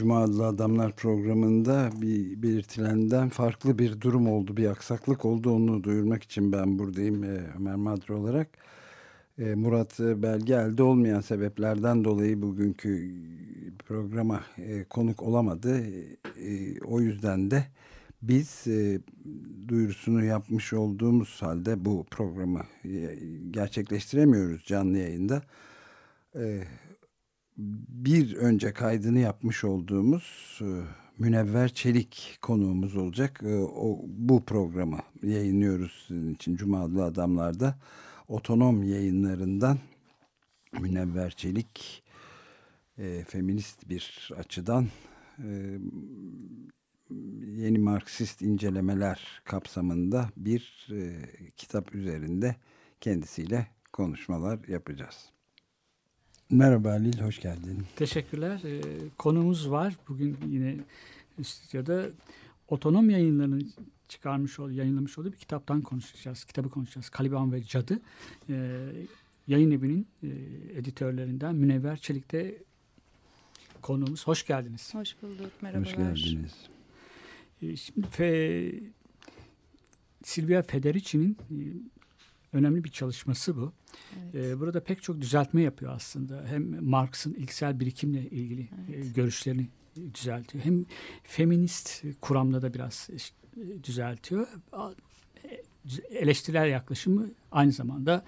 Cuma adlı adamlar programında bir belirtilenden farklı bir durum oldu, bir aksaklık oldu. Onu duyurmak için ben buradayım e, Ömer Madra olarak. E, Murat e, Belge elde olmayan sebeplerden dolayı bugünkü programa e, konuk olamadı. E, o yüzden de biz e, duyurusunu yapmış olduğumuz halde bu programı e, gerçekleştiremiyoruz canlı yayında. E, bir önce kaydını yapmış olduğumuz e, Münevver Çelik konuğumuz olacak. E, o, bu programı yayınlıyoruz sizin için Cuma adlı adamlarda. Otonom yayınlarından Münevver Çelik e, feminist bir açıdan e, yeni Marksist incelemeler kapsamında bir e, kitap üzerinde kendisiyle konuşmalar yapacağız. Merhaba Halil, hoş geldin. Teşekkürler. Ee, konumuz var. Bugün yine stüdyoda otonom yayınlarının çıkarmış olduğu, yayınlamış olduğu bir kitaptan konuşacağız. Kitabı konuşacağız. Kaliban ve Cadı. Ee, yayın evinin e, editörlerinden Münevver Çelik'te konuğumuz. Hoş geldiniz. Hoş bulduk, merhabalar. Hoş geldiniz. Ee, şimdi Fe, Silvia Federici'nin e, önemli bir çalışması bu. Evet. Ee, burada pek çok düzeltme yapıyor aslında. Hem Marx'ın ilksel birikimle ilgili Evet. e, görüşlerini e, düzeltiyor. Hem feminist kuramda da biraz e, düzeltiyor. E, Eleştirel yaklaşımı aynı zamanda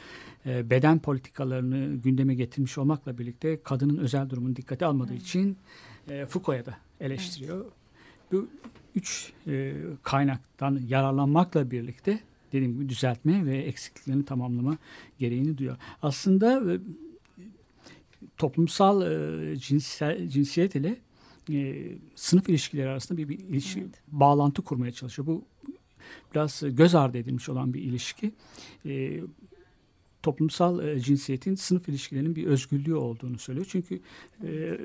e, beden politikalarını gündeme getirmiş olmakla birlikte kadının özel durumunu dikkate almadığı için e, Foucault'a da eleştiriyor. Bu üç e, kaynaktan yararlanmakla birlikte dediğim gibi düzeltme ve eksikliklerini tamamlama gereğini duyuyor. Aslında e, toplumsal e, cinsel, cinsiyet ile e, sınıf ilişkileri arasında bir, bir ilişki, Evet. bağlantı kurmaya çalışıyor. Bu biraz göz ardı edilmiş olan bir ilişki. E, toplumsal e, cinsiyetin sınıf ilişkilerinin bir özgürlüğü olduğunu söylüyor. Çünkü e,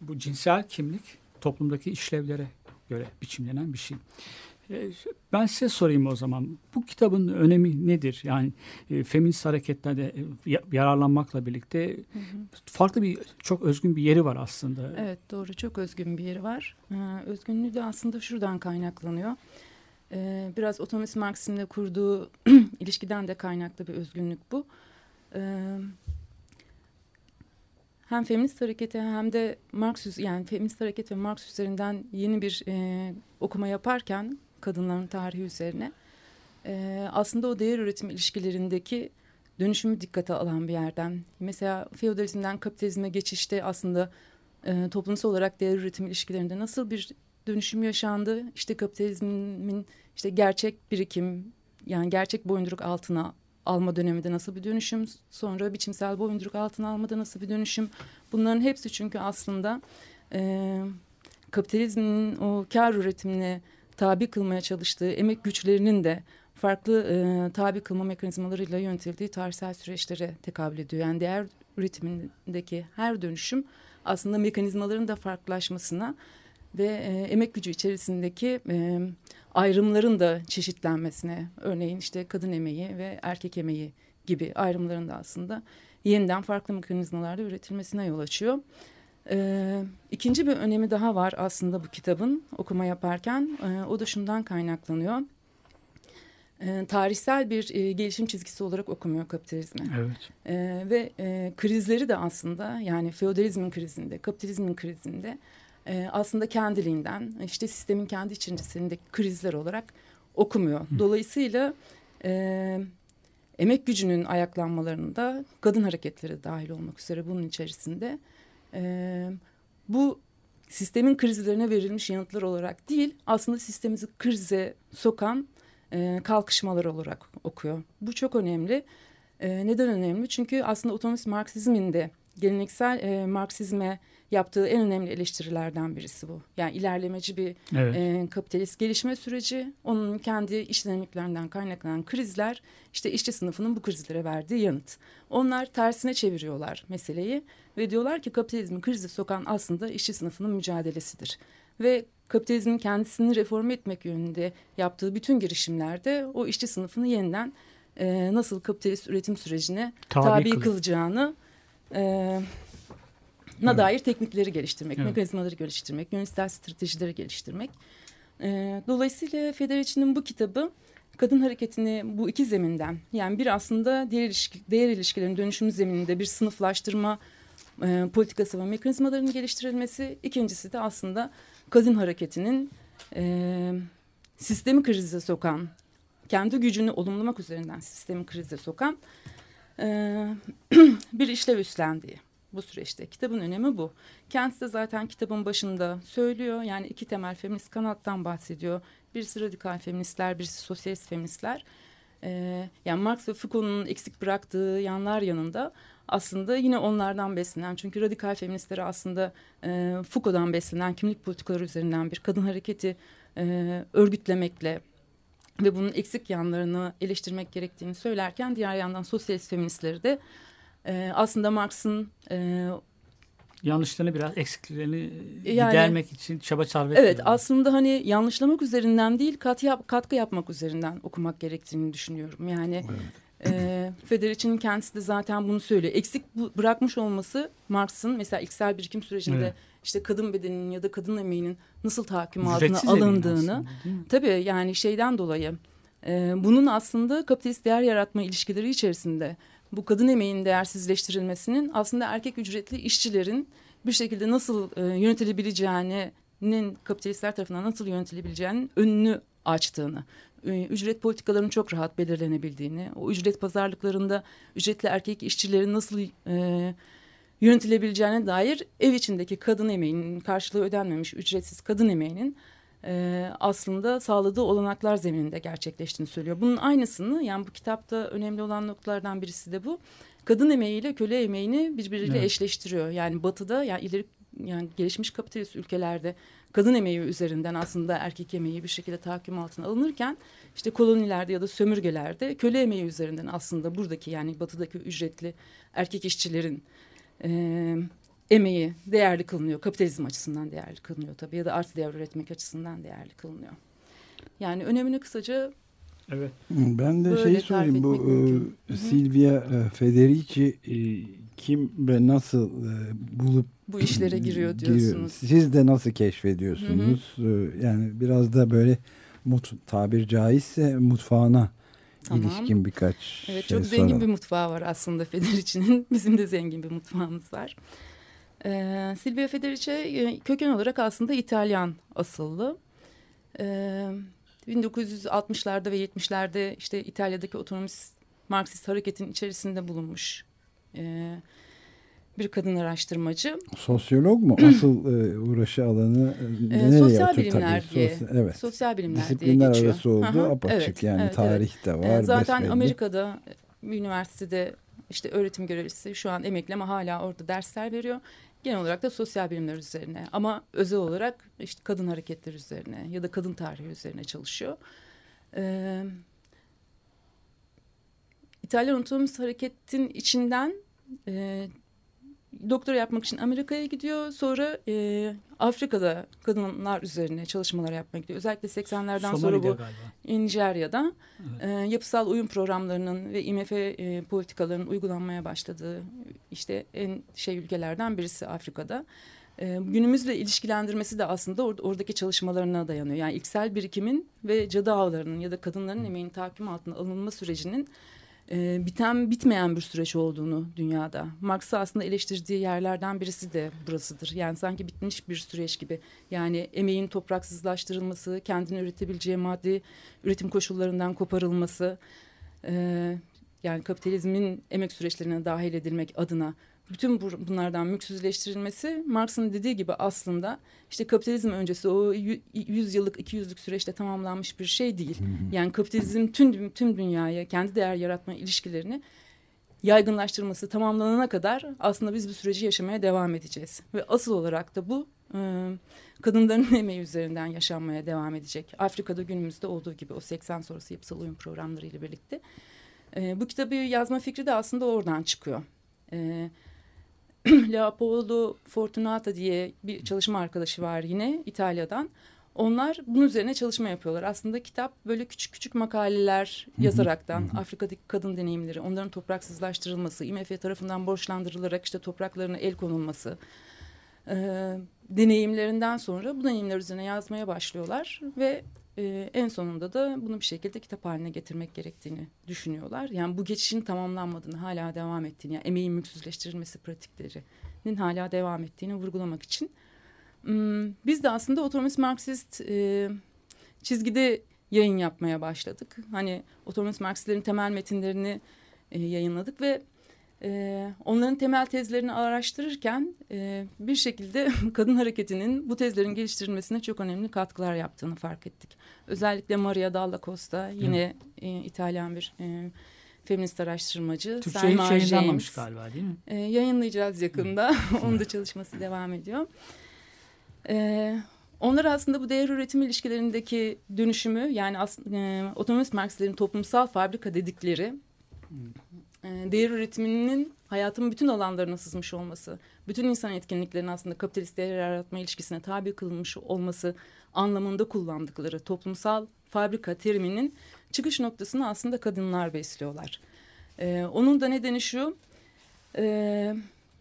bu cinsel kimlik toplumdaki işlevlere göre biçimlenen bir şey. E, Ben size sorayım o zaman. Bu kitabın önemi nedir? Yani e, feminist hareketlerde e, ya- yararlanmakla birlikte Hı hı. farklı bir, çok özgün bir yeri var aslında. Evet doğru çok özgün bir yeri var. Ee, özgünlüğü de aslında şuradan kaynaklanıyor. Ee, biraz otomist Marksizmle kurduğu ilişkiden de kaynaklı bir özgünlük bu. Ee, hem feminist harekete hem de Marx yani feminist hareket ve Marx üzerinden yeni bir e, okuma yaparken kadınların tarihi üzerine e, aslında o değer üretim ilişkilerindeki dönüşümü dikkate alan bir yerden. Mesela feodalizmden kapitalizme geçişte aslında e, toplumsal olarak değer üretim ilişkilerinde nasıl bir dönüşüm yaşandı? İşte kapitalizmin işte gerçek birikim yani gerçek boyunduruk altına alma döneminde nasıl bir dönüşüm? Sonra biçimsel boyunduruk altına almada nasıl bir dönüşüm? Bunların hepsi çünkü aslında e, kapitalizmin o kar üretimine tabi kılmaya çalıştığı emek güçlerinin de farklı e, tabi kılma mekanizmalarıyla yönetildiği tarihsel süreçlere tekabül ediyor. Yani değer üretimindeki her dönüşüm aslında mekanizmaların da farklılaşmasına ve e, emek gücü içerisindeki e, ayrımların da çeşitlenmesine, örneğin işte kadın emeği ve erkek emeği gibi ayrımların da aslında yeniden farklı mekanizmalarda üretilmesine yol açıyor. Ee, ikinci bir önemi daha var aslında bu kitabın okuma yaparken. Ee, o da şundan kaynaklanıyor. Ee, tarihsel bir e, gelişim çizgisi olarak okumuyor kapitalizmi. Evet. Ee, ve e, krizleri de aslında yani feodalizmin krizinde, kapitalizmin krizinde e, aslında kendiliğinden işte sistemin kendi içerisindeki krizler olarak okumuyor. Dolayısıyla e, emek gücünün ayaklanmalarında kadın hareketleri dahil olmak üzere bunun içerisinde e, bu sistemin krizlerine verilmiş yanıtlar olarak değil aslında sistemimizi krize sokan e, kalkışmalar olarak okuyor. Bu çok önemli. E, neden önemli? Çünkü aslında otomist Marksizmin de geleneksel e, Marksizme yaptığı en önemli eleştirilerden birisi bu. Yani ilerlemeci bir Evet. e, kapitalist gelişme süreci, onun kendi iş dinamiklerinden kaynaklanan krizler, işte işçi sınıfının bu krizlere verdiği yanıt. Onlar tersine çeviriyorlar meseleyi ve diyorlar ki kapitalizmi krize sokan aslında işçi sınıfının mücadelesidir. Ve kapitalizmin kendisini reform etmek yönünde yaptığı bütün girişimlerde o işçi sınıfını yeniden e, nasıl kapitalist üretim sürecine Tabi tabi, kılacağını e, Evet. dair teknikleri geliştirmek, Evet. mekanizmaları geliştirmek, yönetsel stratejileri geliştirmek. E, dolayısıyla Federici'nin bu kitabı kadın hareketini bu iki zeminden yani bir aslında değer, ilişki, değer ilişkilerin dönüşüm zemininde bir sınıflaştırma e, politikası ve mekanizmalarının geliştirilmesi. İkincisi de aslında kadın hareketinin e, sistemi krize sokan, kendi gücünü olumlamak üzerinden sistemi krize sokan e, bir işlev üstlendiği bu süreçte. Kitabın önemi bu. Kendisi de zaten kitabın başında söylüyor. Yani iki temel feminist kanattan bahsediyor. Birisi radikal feministler, birisi sosyalist feministler. Ee, yani Marx ve Foucault'un eksik bıraktığı yanlar yanında aslında yine onlardan beslenen çünkü radikal feministleri aslında e, Foucault'dan beslenen kimlik politikaları üzerinden bir kadın hareketi e, örgütlemekle ve bunun eksik yanlarını eleştirmek gerektiğini söylerken diğer yandan sosyalist feministleri de e, aslında Marx'ın e, Yanlışlarını biraz eksiklerini Yani- gidermek için çaba sarf Evet ediyorlar. aslında hani yanlışlamak üzerinden değil kat yap, katkı yapmak üzerinden okumak gerektiğini düşünüyorum. Yani e, Federici'nin kendisi de zaten bunu söylüyor. Eksik bırakmış olması Marx'ın mesela ilksel birikim sürecinde Evet. işte kadın bedeninin ya da kadın emeğinin nasıl tahakküm altına alındığını aslında, tabii yani şeyden dolayı e, bunun aslında kapitalist değer yaratma ilişkileri içerisinde bu kadın emeğinin değersizleştirilmesinin aslında erkek ücretli işçilerin bir şekilde nasıl e, yönetilebileceğinin kapitalistler tarafından nasıl yönetilebileceğinin önünü açtığını, e, ücret politikalarının çok rahat belirlenebildiğini, o ücret pazarlıklarında ücretli erkek işçilerin nasıl e, yönetilebileceğine dair ev içindeki kadın emeğinin karşılığı ödenmemiş ücretsiz kadın emeğinin e, aslında sağladığı olanaklar zemininde gerçekleştiğini söylüyor. Bunun aynısını yani bu kitapta önemli olan noktalardan birisi de bu. Kadın emeğiyle köle emeğini birbiriyle Evet. eşleştiriyor. Yani batıda yani ileri yani gelişmiş kapitalist ülkelerde kadın emeği üzerinden aslında erkek emeği bir şekilde tahakküm altına alınırken işte kolonilerde ya da sömürgelerde köle emeği üzerinden aslında buradaki yani batıdaki ücretli erkek işçilerin e, emeği değerli kılınıyor. Kapitalizm açısından değerli kılınıyor tabii ya da artı değer üretmek açısından değerli kılınıyor. Yani önemini kısaca Evet. Ben de şey sorayım bu mümkün. e, Silvia e, Federici e, kim ve nasıl e, bulup bu işlere giriyor giriyor? diyorsunuz. Siz de nasıl keşfediyorsunuz? E, Yani biraz da böyle mut, tabir caizse mutfağına Tamam. ilişkin birkaç Evet şey çok zengin bir mutfağı var aslında Federici'nin. Bizim de zengin bir mutfağımız var. Ee, Silvia Federici e, köken olarak aslında İtalyan asıllı. Ee, 1960'larda ve 70'lerde işte İtalya'daki otonomist Marksist hareketin içerisinde bulunmuş e, bir kadın araştırmacı. Sosyolog mu? Asıl e, uğraşı alanı e, Ee, nereye sosyal oturtabilir? bilimler diye. Sosyal- evet. Sosyal bilimler Disiplinler diye geçiyor. arası olduğu Hı hı, apaçık evet, yani evet, evet. tarih de Ee, var. Zaten besbelli. Amerika'da üniversitede işte öğretim görevlisi şu an emekli ama hala orada dersler veriyor. Genel olarak da sosyal bilimler üzerine ama özel olarak işte kadın hareketleri üzerine ya da kadın tarihi üzerine çalışıyor. Ee, İtalyan otonomist hareketin içinden e, doktora yapmak için Amerika'ya gidiyor. Sonra e, Afrika'da kadınlar üzerine çalışmalar yapmaya gidiyor. Özellikle 80'lerden sonra bu galiba. Nijerya'da Evet. e, yapısal uyum programlarının ve IMF e, politikalarının uygulanmaya başladığı işte en şey ülkelerden birisi Afrika'da. E, günümüzle ilişkilendirmesi de aslında or- oradaki çalışmalarına dayanıyor. Yani ilksel birikimin ve cadı avlarının ya da kadınların emeğinin tahakküm altına alınma sürecinin e, biten bitmeyen bir süreç olduğunu dünyada. Marx'ı aslında eleştirdiği yerlerden birisi de burasıdır. Yani sanki bitmiş bir süreç gibi. Yani emeğin topraksızlaştırılması, kendini üretebileceği maddi üretim koşullarından koparılması, e, yani kapitalizmin emek süreçlerine dahil edilmek adına bütün bu- bunlardan mülksüzleştirilmesi Marx'ın dediği gibi aslında işte kapitalizm öncesi o yü- 100 yıllık 200'lük süreçte tamamlanmış bir şey değil. Yani kapitalizm tüm tüm dünyaya kendi değer yaratma ilişkilerini yaygınlaştırılması tamamlanana kadar aslında biz bu süreci yaşamaya devam edeceğiz. Ve asıl olarak da bu e, kadınların emeği üzerinden yaşanmaya devam edecek. Afrika'da günümüzde olduğu gibi o 80 sonrası yapısal uyum programları ile birlikte. E, bu kitabı yazma fikri de aslında oradan çıkıyor. E, Leopoldo Fortunata diye bir çalışma arkadaşı var yine İtalya'dan. Onlar bunun üzerine çalışma yapıyorlar. Aslında kitap böyle küçük küçük makaleler yazaraktan Afrika'daki kadın deneyimleri, onların topraksızlaştırılması, IMF tarafından borçlandırılarak işte topraklarına el konulması, e, deneyimlerinden sonra bu deneyimler üzerine yazmaya başlıyorlar ve e, en sonunda da bunu bir şekilde kitap haline getirmek gerektiğini düşünüyorlar. Yani bu geçişin tamamlanmadığını, hala devam ettiğini, yani emeğin mülksüzleştirilmesi pratiklerinin hala devam ettiğini vurgulamak için. Hmm, Biz de aslında otonomist Marksist e, çizgide yayın yapmaya başladık. Hani otonomist Marksistlerin temel metinlerini e, yayınladık ve e, onların temel tezlerini araştırırken e, bir şekilde kadın hareketinin bu tezlerin geliştirilmesine çok önemli katkılar yaptığını fark ettik. Özellikle Maria Dalla Costa yine e, İtalyan bir e, feminist araştırmacı. Türkçe Selma hiç yayınlanmamış James. galiba değil mi? E, yayınlayacağız yakında. Onun da çalışması devam ediyor. E, onlar aslında bu değer üretim ilişkilerindeki dönüşümü yani as, e, otonomist Marksistlerin toplumsal fabrika dedikleri e, değer üretiminin hayatın bütün alanlarına sızmış olması, bütün insan etkinliklerinin aslında kapitalist değer yaratma ilişkisine tabi kılınmış olması anlamında kullandıkları toplumsal fabrika teriminin çıkış noktasını aslında kadınlar besliyorlar. E, onun da nedeni şu, e,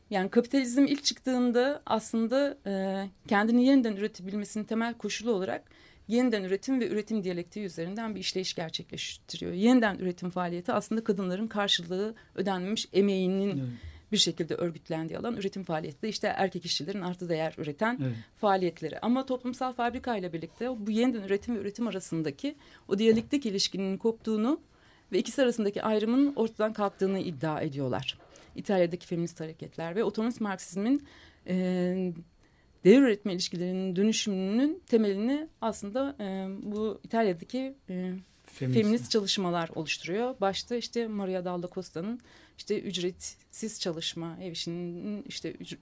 yani kapitalizm ilk çıktığında aslında e, kendini yeniden üretebilmesinin temel koşulu olarak yeniden üretim ve üretim diyalektiği üzerinden bir işleyiş gerçekleştiriyor. Yeniden üretim faaliyeti aslında kadınların karşılığı ödenmemiş emeğinin Evet. bir şekilde örgütlendiği alan üretim faaliyeti de işte erkek işçilerin artı değer üreten Evet. faaliyetleri. Ama toplumsal fabrika ile birlikte bu yeniden üretim ve üretim arasındaki o diyalektik ilişkinin koptuğunu ve ikisi arasındaki ayrımın ortadan kalktığını iddia ediyorlar. İtalya'daki feminist hareketler ve otonomist Marksizmin e, değer üretme ilişkilerinin dönüşümünün temelini aslında e, bu İtalya'daki e, Feminist. feminist çalışmalar oluşturuyor. Başta işte Maria Dalla Costa'nın işte ücretsiz çalışma, ev işinin işte ücr-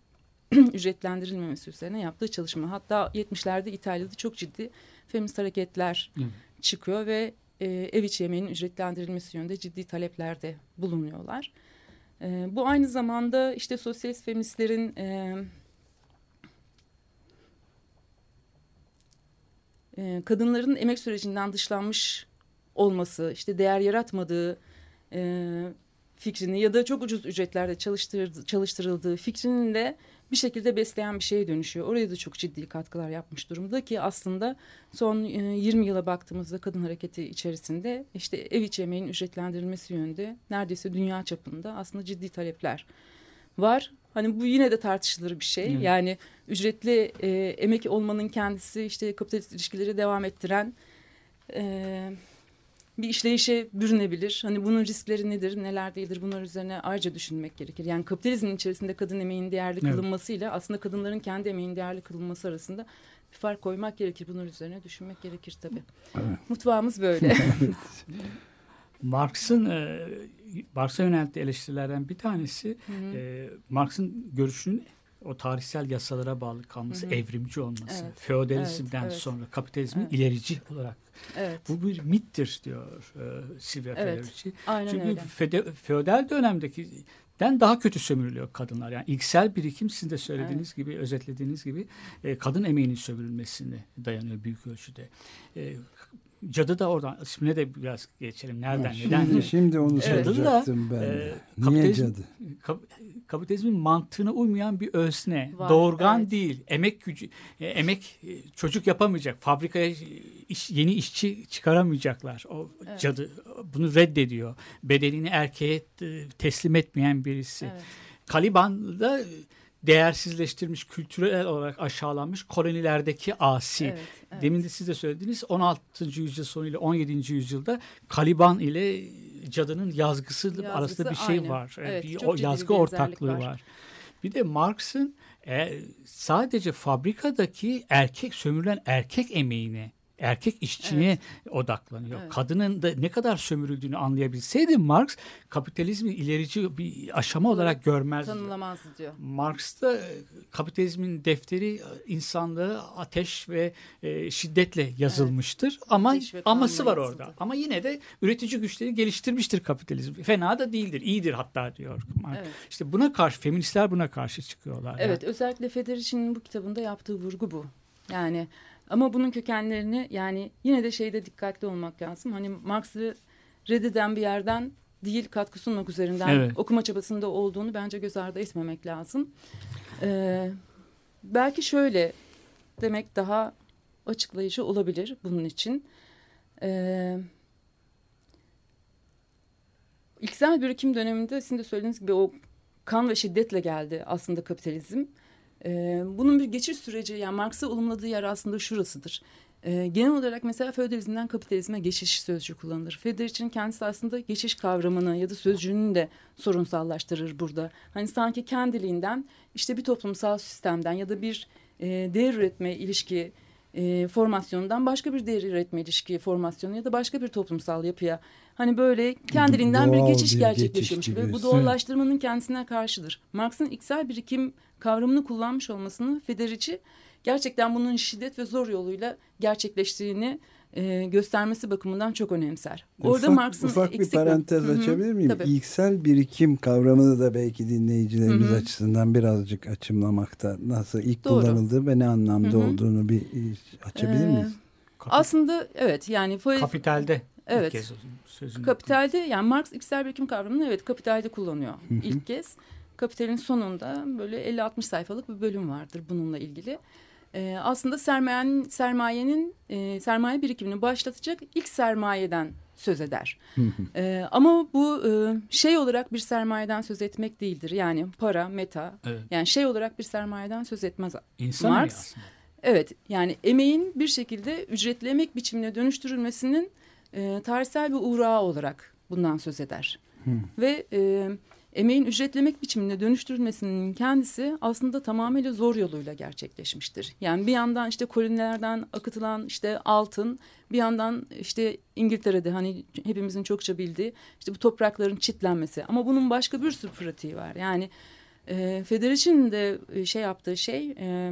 ücretlendirilmemesi üzerine yaptığı çalışma. Hatta 70'lerde İtalya'da çok ciddi feminist hareketler Evet. çıkıyor ve e, ev içi yemeğinin ücretlendirilmesi yönünde ciddi taleplerde bulunuyorlar. E, bu aynı zamanda işte sosyalist feministlerin e, e, kadınların emek sürecinden dışlanmış olması, işte değer yaratmadığı e, fikrini ya da çok ucuz ücretlerde çalıştırıldığı, çalıştırıldığı fikrinin de bir şekilde besleyen bir şeye dönüşüyor. Oraya da çok ciddi katkılar yapmış durumda ki aslında son e, 20 yıla baktığımızda kadın hareketi içerisinde işte ev içi yemeğin ücretlendirilmesi yönünde neredeyse dünya çapında aslında ciddi talepler var. Hani bu yine de tartışılır bir şey. Evet. Yani ücretli e, emek olmanın kendisi işte kapitalist ilişkileri devam ettiren e, bir işleyişe bürünebilir. Hani bunun riskleri nedir, neler değildir bunlar üzerine ayrıca düşünmek gerekir. Yani kapitalizmin içerisinde kadın emeğin değerli Evet. kılınmasıyla aslında kadınların kendi emeğin değerli kılınması arasında bir fark koymak gerekir. Bunlar üzerine düşünmek gerekir tabii. Mutfağımız böyle. Marx'ın e, Marx'a yönelttiği eleştirilerden bir tanesi e, Marx'ın görüşünün o tarihsel yasalara bağlı kalması, Hı hı. evrimci olması, Evet, feodalizmden evet, evet. sonra kapitalizmin Evet. ilerici olarak. evet. Bu bir mittir diyor e, Silvia Evet, Federici. Aynen Çünkü öyle. fede, feodal dönemdeki den daha kötü sömürülüyor kadınlar. Yani ilksel birikim sizin de söylediğiniz gibi, özetlediğiniz gibi e, kadın emeğinin sömürülmesine dayanıyor büyük ölçüde. E, cadı da oradan ismine de biraz geçelim. Nereden, Ha, neden? Şimdi, şimdi onu Evet. soracaktım ben. Ee, de. Niye cadı? Kap- kapitalizmin mantığına uymayan bir özne. Var, doğurgan evet. değil. Emek gücü, e, emek e, çocuk yapamayacak. Fabrikaya e, iş, yeni işçi çıkaramayacaklar. O Evet. cadı bunu reddediyor. Bedenini erkeğe e, teslim etmeyen birisi. Evet. Kaliban da değersizleştirilmiş, kültürel olarak aşağılanmış kolonilerdeki asi. Evet, evet. Demin de siz de söylediniz 16. yüzyıl sonu ile 17. yüzyılda Kaliban ile cadının yazgısı, Yazgısı arasında bir şey aynı. var. Evet, bir o yazgı ortaklığı var. var. Bir de Marx'ın e, sadece fabrikadaki erkek sömürülen erkek emeğine erkek işçiye odaklanıyor. Evet. Kadının da ne kadar sömürüldüğünü anlayabilseydi Marx kapitalizmi ilerici bir aşama olarak görmezdi. Tanımlamaz diyor. Marx'ta e, kapitalizmin defteri e, insanlığı ateş ve e, şiddetle yazılmıştır. Ama Ateş ve aması var yazıldı. orada. Ama yine de üretici güçleri geliştirmiştir kapitalizm. Fena da değildir, iyidir hatta diyor. Marx. Evet. İşte buna karşı feministler buna karşı çıkıyorlar. Evet özellikle Federici'nin bu kitabında yaptığı vurgu bu. Yani ama bunun kökenlerini yani yine de şeyde dikkatli olmak lazım. Hani Marx'ı reddeden bir yerden değil katkı sunmak üzerinden Evet. okuma çabasında olduğunu bence göz ardı etmemek lazım. Ee, belki şöyle demek daha açıklayıcı olabilir bunun için. Ee, İlksel birikim döneminde sizin de söylediğiniz gibi o kan ve şiddetle geldi aslında kapitalizm. Ee, bunun bir geçiş süreci yani Marx'ı olumladığı yer aslında şurasıdır. Ee, genel olarak mesela feodalizmden kapitalizme geçiş sözcüğü kullanılır. Federici'nin kendisi aslında geçiş kavramını ya da sözcüğünü de sorunsallaştırır burada. Hani sanki kendiliğinden işte bir toplumsal sistemden ya da bir e, değer üretme ilişki e, formasyonundan başka bir değer üretme ilişki formasyonu ya da başka bir toplumsal yapıya hani böyle kendiliğinden bir geçiş bir gerçekleşiyormuş geçiş gibi. Bu doğallaştırmanın kendisine karşıdır. Marx'ın iksel birikim kavramını kullanmış olmasını Federici gerçekten bunun şiddet ve zor yoluyla gerçekleştiğini e, göstermesi bakımından çok önemser. Orada ufak, Marx'ın ufak bir parantez Hı hı, açabilir miyim? tabii. İlksel birikim kavramını da belki dinleyicilerimiz Hı hı. açısından birazcık açımlamakta nasıl ilk Doğru. kullanıldığı ve ne anlamda Hı hı. olduğunu bir e, açabilir Ee, miyiz? Aslında evet yani Kapitalde Evet. ilk kez sözünü Kapitalde yani Marx iksel birikim kavramını evet kapitalde kullanıyor ilk kez. Kapitalin sonunda böyle 50-60 sayfalık bir bölüm vardır bununla ilgili. Ee, aslında sermayenin, sermayenin e, sermaye birikimini başlatacak ilk sermayeden söz eder. Ee, ama bu e, şey olarak bir sermayeden söz etmek değildir. Yani para, meta Evet. yani şey olarak bir sermayeden söz etmez. İnsan Marx- aslında. Evet yani emeğin bir şekilde ücretli emek biçimine dönüştürülmesinin e, tarihsel bir uğrağı olarak bundan söz eder. Ve e, emeğin ücretli emek biçimine dönüştürülmesinin kendisi aslında tamamıyla zor yoluyla gerçekleşmiştir. Yani bir yandan işte kolonilerden akıtılan işte altın bir yandan işte İngiltere'de hani hepimizin çokça bildiği işte bu toprakların çitlenmesi ama bunun başka bir sürü pratiği var. Yani e, Federici'nin de e, şey yaptığı şey e,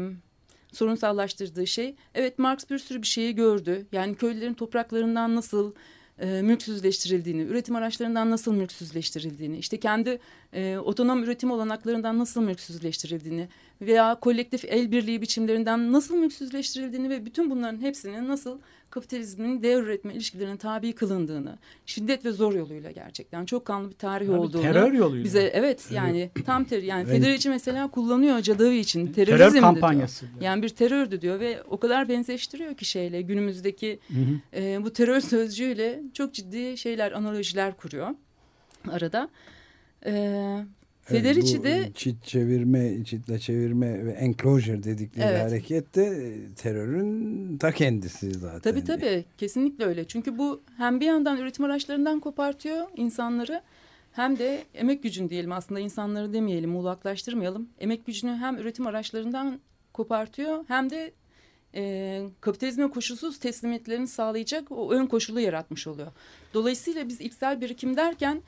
sorunsallaştırdığı şey evet Marx bir sürü bir şeyi gördü. Yani köylülerin topraklarından nasıl e, mülksüzleştirildiğini, üretim araçlarından nasıl mülksüzleştirildiğini, işte kendi e, otonom üretim olanaklarından nasıl mülksüzleştirildiğini veya kolektif el birliği biçimlerinden nasıl mülksüzleştirildiğini ve bütün bunların hepsinin nasıl kapitalizmin değer üretme ilişkilerine tabi kılındığını, şiddet ve zor yoluyla gerçekten çok kanlı bir tarih Tabii, olduğunu terör yoluyla. bize evet yani tam ter yani. Federici mesela kullanıyor Cadavi için terör terörizmdi kampanyası. diyor. Yani bir terördü diyor ve o kadar benzeştiriyor ki şeyle günümüzdeki Hı hı. e, bu terör sözcüğüyle çok ciddi şeyler analojiler kuruyor arada. E, Federici bu de çit çevirme, çitle çevirme ve enclosure dedikleri Evet. hareket de e, terörün ta kendisi zaten. tabii tabii kesinlikle öyle. Çünkü bu hem bir yandan üretim araçlarından kopartıyor insanları hem de emek gücünü diyelim aslında insanları demeyelim muğlaklaştırmayalım. Emek gücünü hem üretim araçlarından kopartıyor hem de e, kapitalizme koşulsuz teslimiyetlerini sağlayacak o ön koşulu yaratmış oluyor. Dolayısıyla biz içsel birikim derken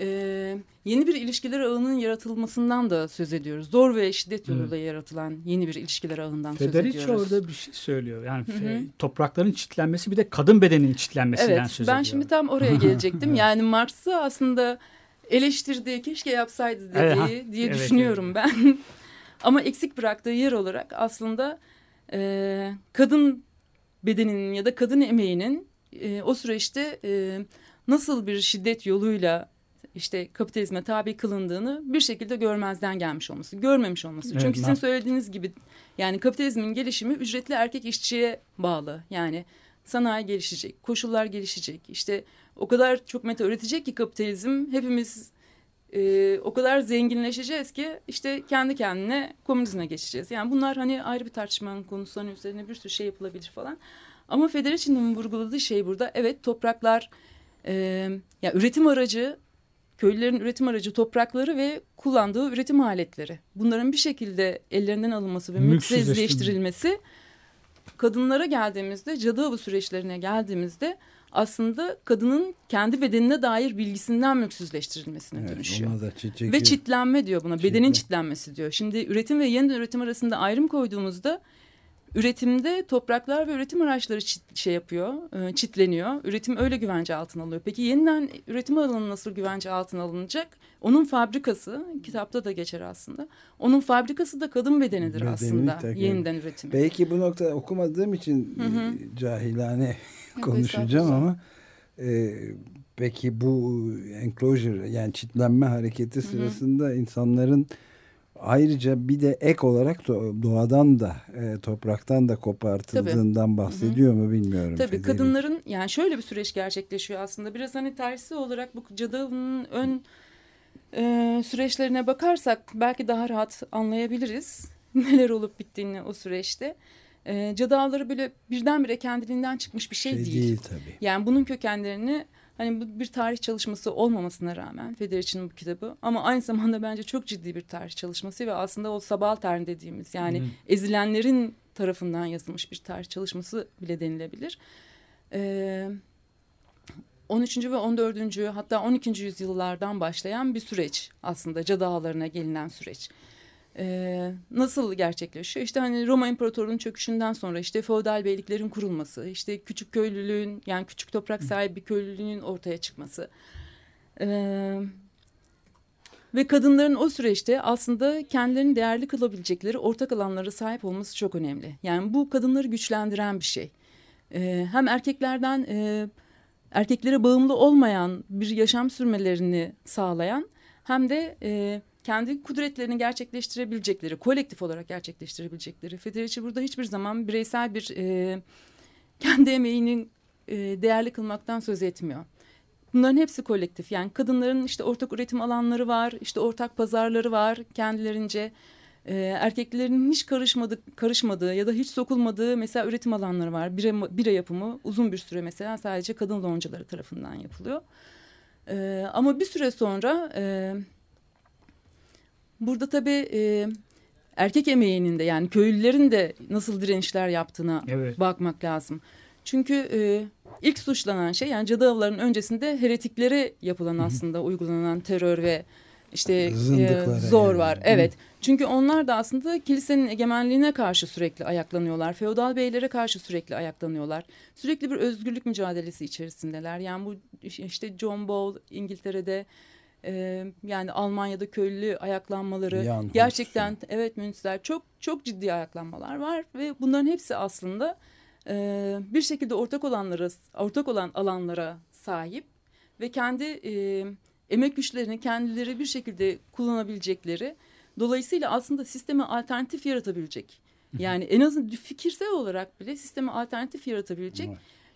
e, yeni bir ilişkiler ağının yaratılmasından da söz ediyoruz. Zor ve şiddet yoluyla yaratılan yeni bir ilişkiler ağından söz Federici ediyoruz. orada bir şey söylüyor. Yani Hı hı. toprakların çitlenmesi bir de kadın bedeninin çitlenmesinden Evet söz ben ediyor. şimdi tam oraya gelecektim. Yani Marx'ı aslında eleştirdiği keşke yapsaydı dediği Evet, diye evet, düşünüyorum ben. Ama eksik bıraktığı yer olarak aslında e, kadın bedeninin ya da kadın emeğinin e, o süreçte e, nasıl bir şiddet yoluyla işte kapitalizme tabi kılındığını bir şekilde görmezden gelmiş olması, görmemiş olması. Evet, Çünkü sizin ma- söylediğiniz gibi yani kapitalizmin gelişimi ücretli erkek işçiye bağlı. Yani sanayi gelişecek, koşullar gelişecek. İşte o kadar çok meta üretecek ki kapitalizm hepimiz e, o kadar zenginleşeceğiz ki işte kendi kendine komünizme geçeceğiz. Yani bunlar hani ayrı bir tartışmanın konusu hani üzerine bir sürü şey yapılabilir falan. Ama Federici'nin vurguladığı şey burada evet topraklar e, ya üretim aracı köylülerin üretim aracı toprakları ve kullandığı üretim aletleri. Bunların bir şekilde ellerinden alınması ve Mülksüzleştirilmesi. kadınlara geldiğimizde cadı avı süreçlerine geldiğimizde aslında kadının kendi bedenine dair bilgisinden mülksüzleştirilmesine Evet, dönüşüyor. Ve çitlenme diyor buna. Çitle. Bedenin çitlenmesi diyor. Şimdi üretim ve yeniden üretim arasında ayrım koyduğumuzda üretimde topraklar ve üretim araçları çit, şey yapıyor, e, çitleniyor. Üretim öyle güvence altına alıyor. Peki yeniden üretim alanı nasıl güvence altına alınacak? Onun fabrikası, kitapta da geçer aslında. Onun fabrikası da kadın bedenidir Bedeni aslında. tekrar- Yeniden üretimi. Belki bu noktada okumadığım için Hı hı. e, cahilane konuşacağım ama e, peki bu enclosure yani çitlenme hareketi sırasında insanların ayrıca bir de ek olarak do- doğadan da e, topraktan da kopartıldığından bahsediyor mu bilmiyorum. Tabii Federici. kadınların yani şöyle bir süreç gerçekleşiyor aslında. Biraz hani tersi olarak bu cadı avının ön e, süreçlerine bakarsak belki daha rahat anlayabiliriz neler olup bittiğini o süreçte. E, cadı avları böyle birdenbire kendiliğinden çıkmış bir şey, şey değil. değil tabii. Yani bunun kökenlerini hani bu bir tarih çalışması olmamasına rağmen Federici'nin bu kitabı ama aynı zamanda bence çok ciddi bir tarih çalışması ve aslında o subaltern dediğimiz yani ezilenlerin tarafından yazılmış bir tarih çalışması bile denilebilir. Ee, 13. ve 14. hatta 12. yüzyıllardan başlayan bir süreç aslında cadı ağlarına gelinen süreç. Ee, nasıl gerçekleşiyor? İşte hani Roma İmparatorluğu'nun çöküşünden sonra işte feodal beyliklerin kurulması, işte küçük köylülüğün yani küçük toprak sahibi köylülüğün ortaya çıkması. Ee, ve kadınların o süreçte aslında kendilerini değerli kılabilecekleri ortak alanlara sahip olması çok önemli. Yani bu kadınları güçlendiren bir şey. Ee, hem erkeklerden e, erkeklere bağımlı olmayan bir yaşam sürmelerini sağlayan hem de e, kendi kudretlerini gerçekleştirebilecekleri, kolektif olarak gerçekleştirebilecekleri. Federici burada hiçbir zaman bireysel bir e, kendi emeğinin e, değerli kılmaktan söz etmiyor. Bunların hepsi kolektif. Yani kadınların işte ortak üretim alanları var, işte ortak pazarları var kendilerince. E, erkeklerin hiç karışmadık, karışmadığı ya da hiç sokulmadığı mesela üretim alanları var. Bire, bire yapımı uzun bir süre mesela sadece kadın loncaları tarafından yapılıyor. E, ama bir süre sonra e, burada tabii e, erkek emeğinin de yani köylülerin de nasıl direnişler yaptığına Evet. bakmak lazım. Çünkü e, ilk suçlanan şey yani cadı avlarının öncesinde heretiklere yapılan aslında uygulanan terör ve işte e, zor yani. var. Evet. Çünkü onlar da aslında kilisenin egemenliğine karşı sürekli ayaklanıyorlar. Feodal beylere karşı sürekli ayaklanıyorlar. Sürekli bir özgürlük mücadelesi içerisindeler. Yani bu işte John Ball İngiltere'de e, yani Almanya'da köylü ayaklanmaları Hus. gerçekten evet Münster. Çok çok ciddi ayaklanmalar var ve bunların hepsi aslında e, bir şekilde ortak olanlara ortak olan alanlara sahip ve kendi e, emek güçlerini kendileri bir şekilde kullanabilecekleri dolayısıyla aslında sisteme alternatif yaratabilecek. Yani en azından fikirsel olarak bile sisteme alternatif yaratabilecek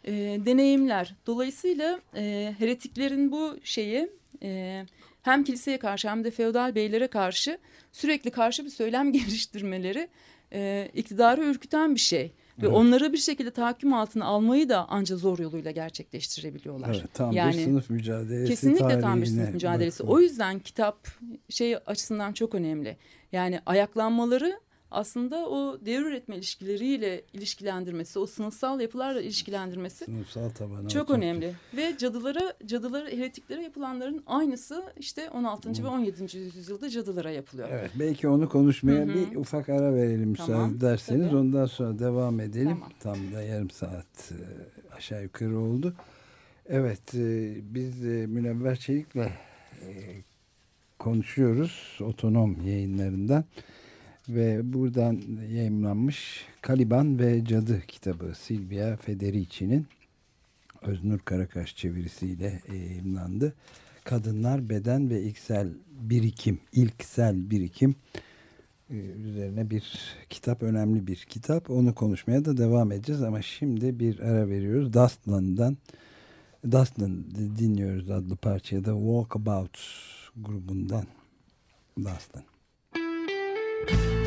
e, deneyimler. Dolayısıyla e, heretiklerin bu şeyi e, hem kiliseye karşı hem de feodal beylere karşı sürekli karşı bir söylem geliştirmeleri e, iktidarı ürküten bir şey. Ve onları bir şekilde tahakküm altına almayı da ancak zor yoluyla gerçekleştirebiliyorlar. Evet, tam yani, bir sınıf mücadelesi Kesinlikle tam bir sınıf mücadelesi. bakın. O yüzden kitap şey açısından çok önemli. Yani ayaklanmaları aslında o devir üretme ilişkileriyle ilişkilendirmesi, o sınıfsal yapılarla ilişkilendirmesi Sınıfsal tabana çok oturttu. önemli. Ve cadılara, cadılara, heretiklere yapılanların aynısı işte 16. ve 17. yüzyılda cadılara yapılıyor. Evet belki onu konuşmaya Hı hı. bir ufak ara verelim müsaade Tamam, ederseniz. tabii. Ondan sonra devam edelim. Tamam. Tam da yarım saat e, aşağı yukarı oldu. Evet e, biz e, Münevver Çelik'le konuşuyoruz otonom yayınlarından ve buradan yayınlanmış Kaliban ve Cadı kitabı Silvia Federici'nin Öznur Karakaş çevirisiyle yayınlandı. Kadınlar, Beden ve İlksel Birikim, İlksel Birikim e, üzerine bir kitap, önemli bir kitap. Onu konuşmaya da devam edeceğiz ama şimdi bir ara veriyoruz. Dustland'dan Dustland dinliyoruz adlı parçaya da Walkabout grubundan Dustland. thank you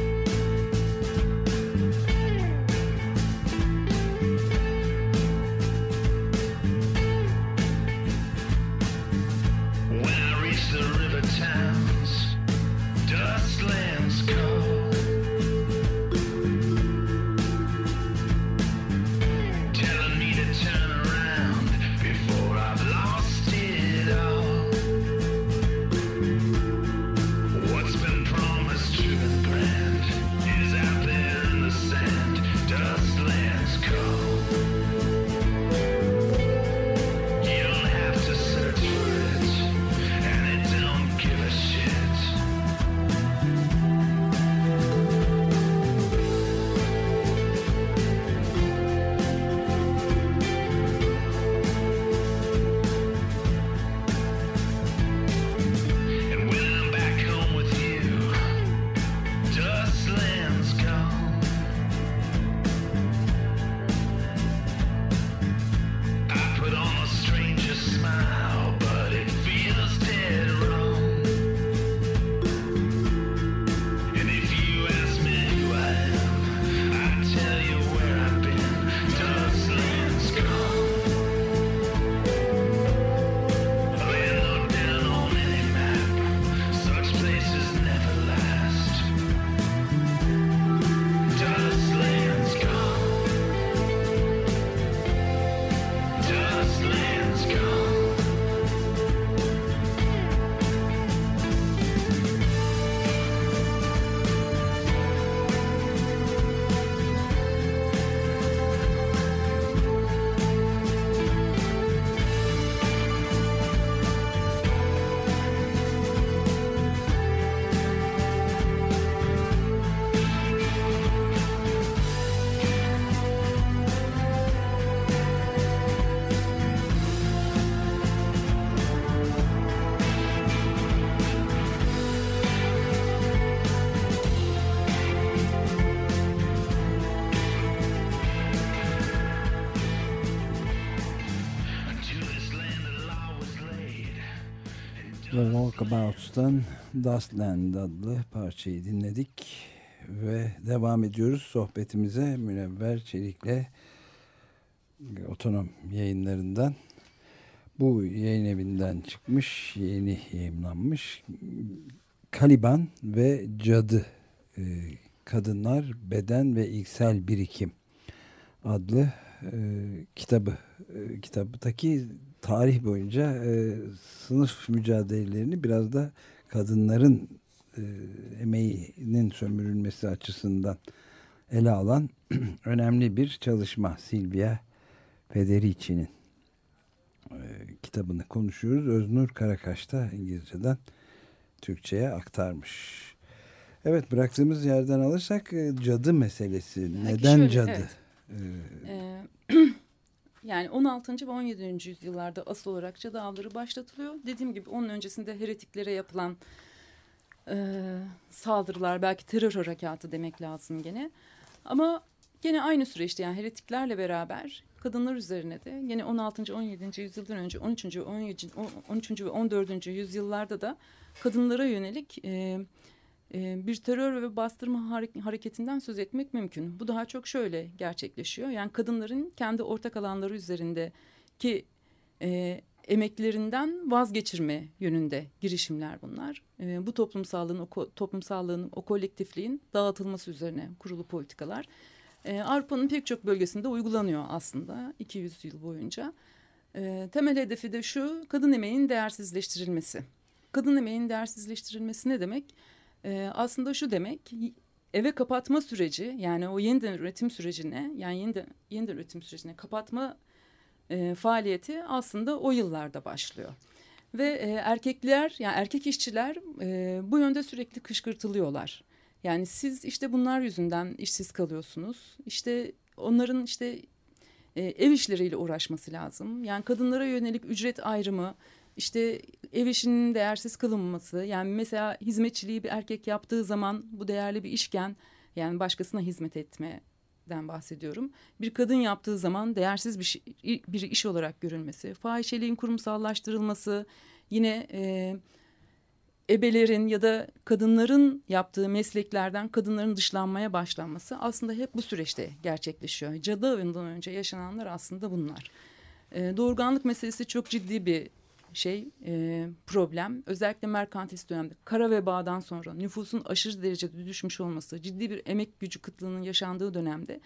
The Walkabouts'tan Dustland adlı parçayı dinledik ve devam ediyoruz sohbetimize Münevver Çelik'le otonom yayınlarından. Bu yayın evinden çıkmış yeni yayınlanmış Kaliban ve Cadı e, Kadınlar Beden ve İlksel Birikim adlı e, kitabı e, tarih boyunca e, sınıf mücadelelerini biraz da kadınların e, emeğinin sömürülmesi açısından ele alan önemli bir çalışma Silvia Federici'nin e, kitabını konuşuyoruz. Öznur Karakaş da İngilizceden Türkçe'ye aktarmış. Evet bıraktığımız yerden alırsak e, cadı meselesi. Neden şöyle, cadı? evet. Ee, yani 16. ve 17. yüzyıllarda asıl olarak cadı avları başlatılıyor. Dediğim gibi onun öncesinde heretiklere yapılan e, saldırılar belki terör harekatı demek lazım gene. Ama gene aynı süreçte yani heretiklerle beraber kadınlar üzerine de yine 16. 17. yüzyıldan önce 13. ve 17. 13. ve 14. yüzyıllarda da kadınlara yönelik e, bir terör ve bastırma hare- hareketinden söz etmek mümkün. Bu daha çok şöyle gerçekleşiyor. Yani kadınların kendi ortak alanları üzerindeki e, emeklerinden vazgeçirme yönünde girişimler bunlar. E, bu toplumsallığın, o, toplumsallığın, o kolektifliğin dağıtılması üzerine kurulu politikalar. E, Avrupa'nın pek çok bölgesinde uygulanıyor aslında 200 yıl boyunca. E, temel hedefi de şu, kadın emeğinin değersizleştirilmesi. Kadın emeğinin değersizleştirilmesi ne demek? Ee, aslında şu demek eve kapatma süreci yani o yeniden üretim sürecine yani yeniden, yeniden üretim sürecine kapatma e, faaliyeti aslında o yıllarda başlıyor. Ve e, erkekler yani erkek işçiler e, bu yönde sürekli kışkırtılıyorlar. Yani siz işte bunlar yüzünden işsiz kalıyorsunuz. İşte onların işte e, ev işleriyle uğraşması lazım. Yani kadınlara yönelik ücret ayrımı, işte ev işinin değersiz kılınması yani mesela hizmetçiliği bir erkek yaptığı zaman bu değerli bir işken yani başkasına hizmet etmeden bahsediyorum. Bir kadın yaptığı zaman değersiz bir, şey, bir iş olarak görülmesi, fahişeliğin kurumsallaştırılması, yine e, ebelerin ya da kadınların yaptığı mesleklerden kadınların dışlanmaya başlanması aslında hep bu süreçte gerçekleşiyor. Cadı avından önce yaşananlar aslında bunlar. E, doğurganlık meselesi çok ciddi bir şey e, problem. Özellikle merkantilist dönemde kara vebadan sonra nüfusun aşırı derecede düşmüş olması ciddi bir emek gücü kıtlığının yaşandığı dönemde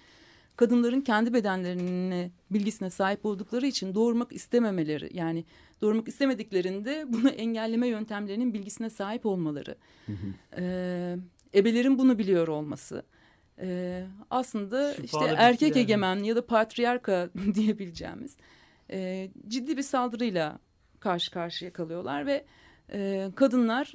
kadınların kendi bedenlerine bilgisine sahip oldukları için doğurmak istememeleri yani doğurmak istemediklerinde bunu engelleme yöntemlerinin bilgisine sahip olmaları. E, ebelerin bunu biliyor olması. E, aslında Şifalı işte bitkiler erkek mi? egemen ya da patriarka diyebileceğimiz e, ciddi bir saldırıyla karşı karşıya kalıyorlar ve e, kadınlar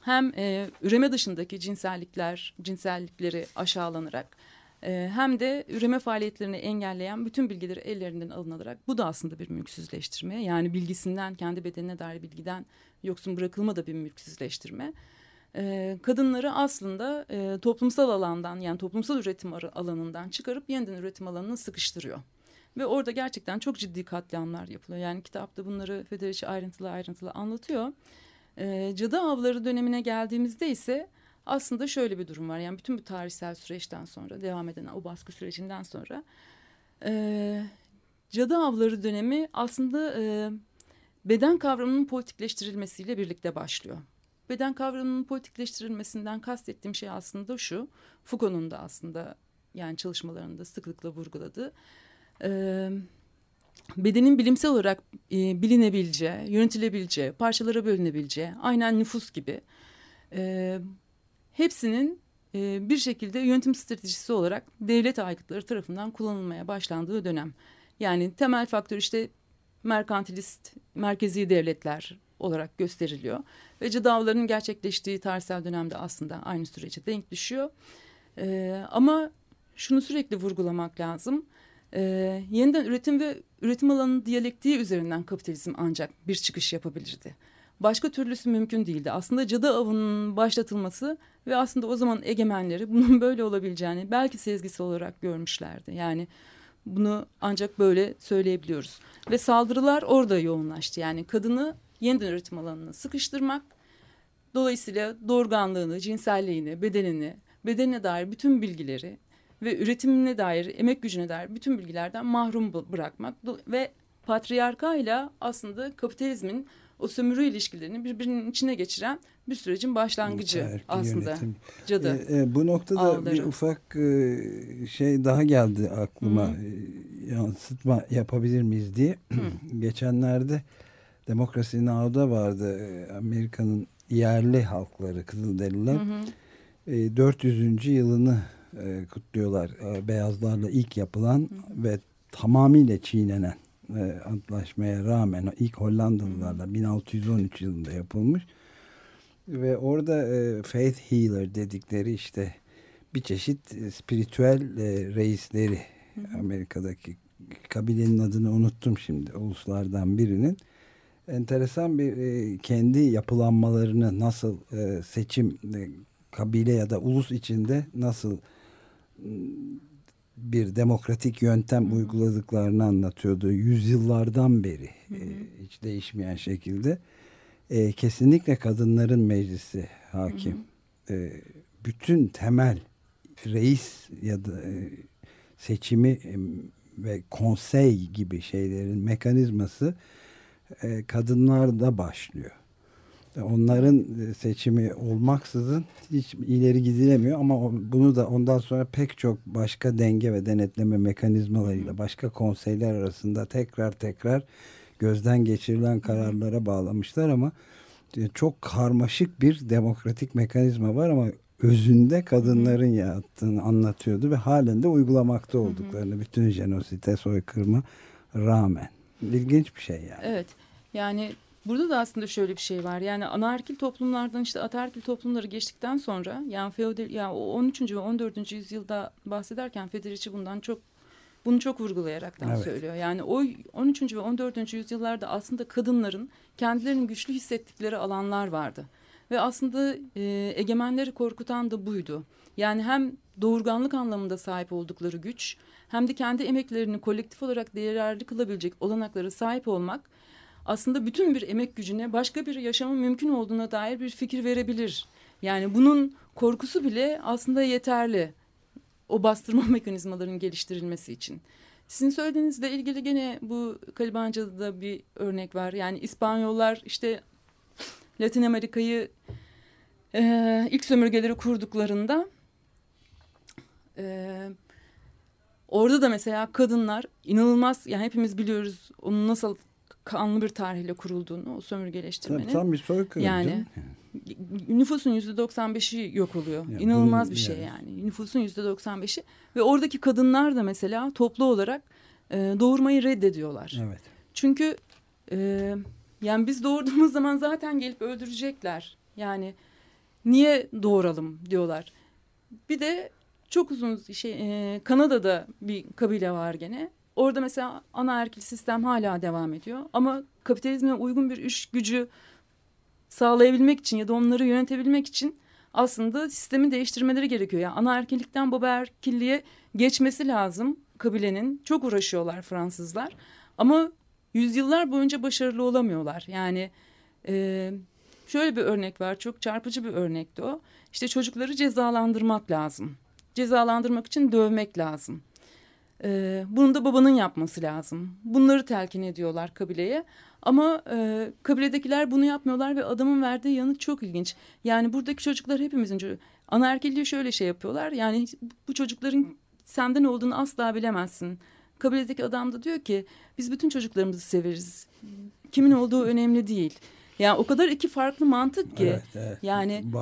hem e, üreme dışındaki cinsellikler, cinsellikleri aşağılanarak e, hem de üreme faaliyetlerini engelleyen bütün bilgileri ellerinden alınarak bu da aslında bir mülksüzleştirme. Yani bilgisinden kendi bedenine dair bilgiden yoksun bırakılma da bir mülksüzleştirme. E, kadınları aslında e, toplumsal alandan yani toplumsal üretim alanından çıkarıp yeniden üretim alanına sıkıştırıyor. Ve orada gerçekten çok ciddi katliamlar yapılıyor. Yani kitapta bunları Federici ayrıntılı ayrıntılı anlatıyor. Ee, cadı avları dönemine geldiğimizde ise aslında şöyle bir durum var. Yani bütün bu tarihsel süreçten sonra devam eden o baskı sürecinden sonra e, cadı avları dönemi aslında e, beden kavramının politikleştirilmesiyle birlikte başlıyor. Beden kavramının politikleştirilmesinden kastettiğim şey aslında şu. Foucault'un da aslında yani çalışmalarında sıklıkla vurguladığı e, bedenin bilimsel olarak e, bilinebileceği, yönetilebileceği, parçalara bölünebileceği, aynen nüfus gibi e, hepsinin e, bir şekilde yönetim stratejisi olarak devlet aygıtları tarafından kullanılmaya başlandığı dönem. Yani temel faktör işte merkantilist, merkezi devletler olarak gösteriliyor. Ve cadı avlarının gerçekleştiği tarihsel dönemde aslında aynı sürece denk düşüyor. E, ama şunu sürekli vurgulamak lazım. E, yeniden üretim ve üretim alanının diyalektiği üzerinden kapitalizm ancak bir çıkış yapabilirdi. Başka türlüsü mümkün değildi. Aslında cadı avının başlatılması ve aslında o zaman egemenleri bunun böyle olabileceğini belki sezgisi olarak görmüşlerdi. Yani bunu ancak böyle söyleyebiliyoruz. Ve saldırılar orada yoğunlaştı. Yani kadını yeniden üretim alanına sıkıştırmak. Dolayısıyla doğurganlığını, cinselliğini, bedenini, bedenine dair bütün bilgileri ve üretimine dair, emek gücüne dair bütün bilgilerden mahrum bı- bırakmak ve patriarkayla aslında kapitalizmin o sömürü ilişkilerini birbirinin içine geçiren bir sürecin başlangıcı Erkek aslında yönetim. cadı. E, e, bu noktada ağları. bir ufak e, şey daha geldi aklıma. Hı. E, yansıtma yapabilir miyiz diye. Geçenlerde Demokrasi Now'da vardı. E, Amerika'nın yerli halkları Kızılderililer. Hı hı. E, 400. yılını e, kutluyorlar. E, beyazlarla ilk yapılan ve tamamıyla çiğnenen e, antlaşmaya rağmen ilk Hollandalılarla 1613 yılında yapılmış. Ve orada e, faith healer dedikleri işte bir çeşit e, spiritüel e, reisleri Amerika'daki kabilenin adını unuttum şimdi uluslardan birinin enteresan bir e, kendi yapılanmalarını nasıl e, seçim e, kabile ya da ulus içinde nasıl bir demokratik yöntem uyguladıklarını anlatıyordu. Yüzyıllardan beri e, hiç değişmeyen şekilde. E, kesinlikle kadınların meclisi hakim. E, bütün temel reis ya da e, seçimi e, ve konsey gibi şeylerin mekanizması e, kadınlarda başlıyor. Onların e, seçimi olmaksızın hiç ileri gidilemiyor ama bunu da ondan sonra pek çok başka denge ve denetleme mekanizmalarıyla başka konseyler arasında tekrar tekrar gözden geçirilen kararlara bağlamışlar ama e, çok karmaşık bir demokratik mekanizma var ama özünde kadınların yaptığını anlatıyordu ve halen de uygulamakta olduklarını bütün jenosite soykırıma rağmen. İlginç bir şey yani. Evet. Yani burada da aslında şöyle bir şey var. Yani anaerkil toplumlardan işte ataerkil toplumları geçtikten sonra yani feodal yani o 13. ve 14. yüzyılda bahsederken Federici bundan çok bunu çok vurgulayaraktan Evet. söylüyor. Yani o 13. ve 14. yüzyıllarda aslında kadınların kendilerini güçlü hissettikleri alanlar vardı. Ve aslında e, egemenleri korkutan da buydu. Yani hem doğurganlık anlamında sahip oldukları güç hem de kendi emeklerini kolektif olarak değerli kılabilecek olanaklara sahip olmak aslında bütün bir emek gücüne başka bir yaşamın mümkün olduğuna dair bir fikir verebilir. Yani bunun korkusu bile aslında yeterli o bastırma mekanizmalarının geliştirilmesi için. Sizin söylediğinizle ilgili gene bu Kalibanca'da bir örnek var. Yani İspanyollar işte Latin Amerika'yı e, ilk sömürgeleri kurduklarında e, orada da mesela kadınlar inanılmaz yani hepimiz biliyoruz onun nasıl kanlı bir tarihle kurulduğunu o sömürgeleştirmenin. Tam, tam bir soykırım. Yani canım. nüfusun yüzde 95'i yok oluyor. Ya İnanılmaz bunun- bir şey yani. yani. Nüfusun yüzde 95'i ve oradaki kadınlar da mesela toplu olarak e, doğurmayı reddediyorlar. Evet. Çünkü e, yani biz doğurduğumuz zaman zaten gelip öldürecekler. Yani niye doğuralım diyorlar. Bir de çok uzun şey e, Kanada'da bir kabile var gene. Orada mesela anaerkil sistem hala devam ediyor. Ama kapitalizme uygun bir iş gücü sağlayabilmek için ya da onları yönetebilmek için aslında sistemi değiştirmeleri gerekiyor. Yani anaerkillikten babaerkilliğe geçmesi lazım kabilenin. Çok uğraşıyorlar Fransızlar. Ama yüzyıllar boyunca başarılı olamıyorlar. Yani e, şöyle bir örnek var. Çok çarpıcı bir örnekti o. İşte çocukları cezalandırmak lazım. Cezalandırmak için dövmek lazım. Ee, bunu da babanın yapması lazım. Bunları telkin ediyorlar kabileye. Ama e, kabiledekiler bunu yapmıyorlar ve adamın verdiği yanıt çok ilginç. Yani buradaki çocuklar hepimizin. Anaerkilliği şöyle şey yapıyorlar. Yani bu çocukların senden olduğunu asla bilemezsin. Kabiledeki adam da diyor ki biz bütün çocuklarımızı severiz. Kimin olduğu önemli değil. Yani o kadar iki farklı mantık ki. Evet, evet. Yani bu,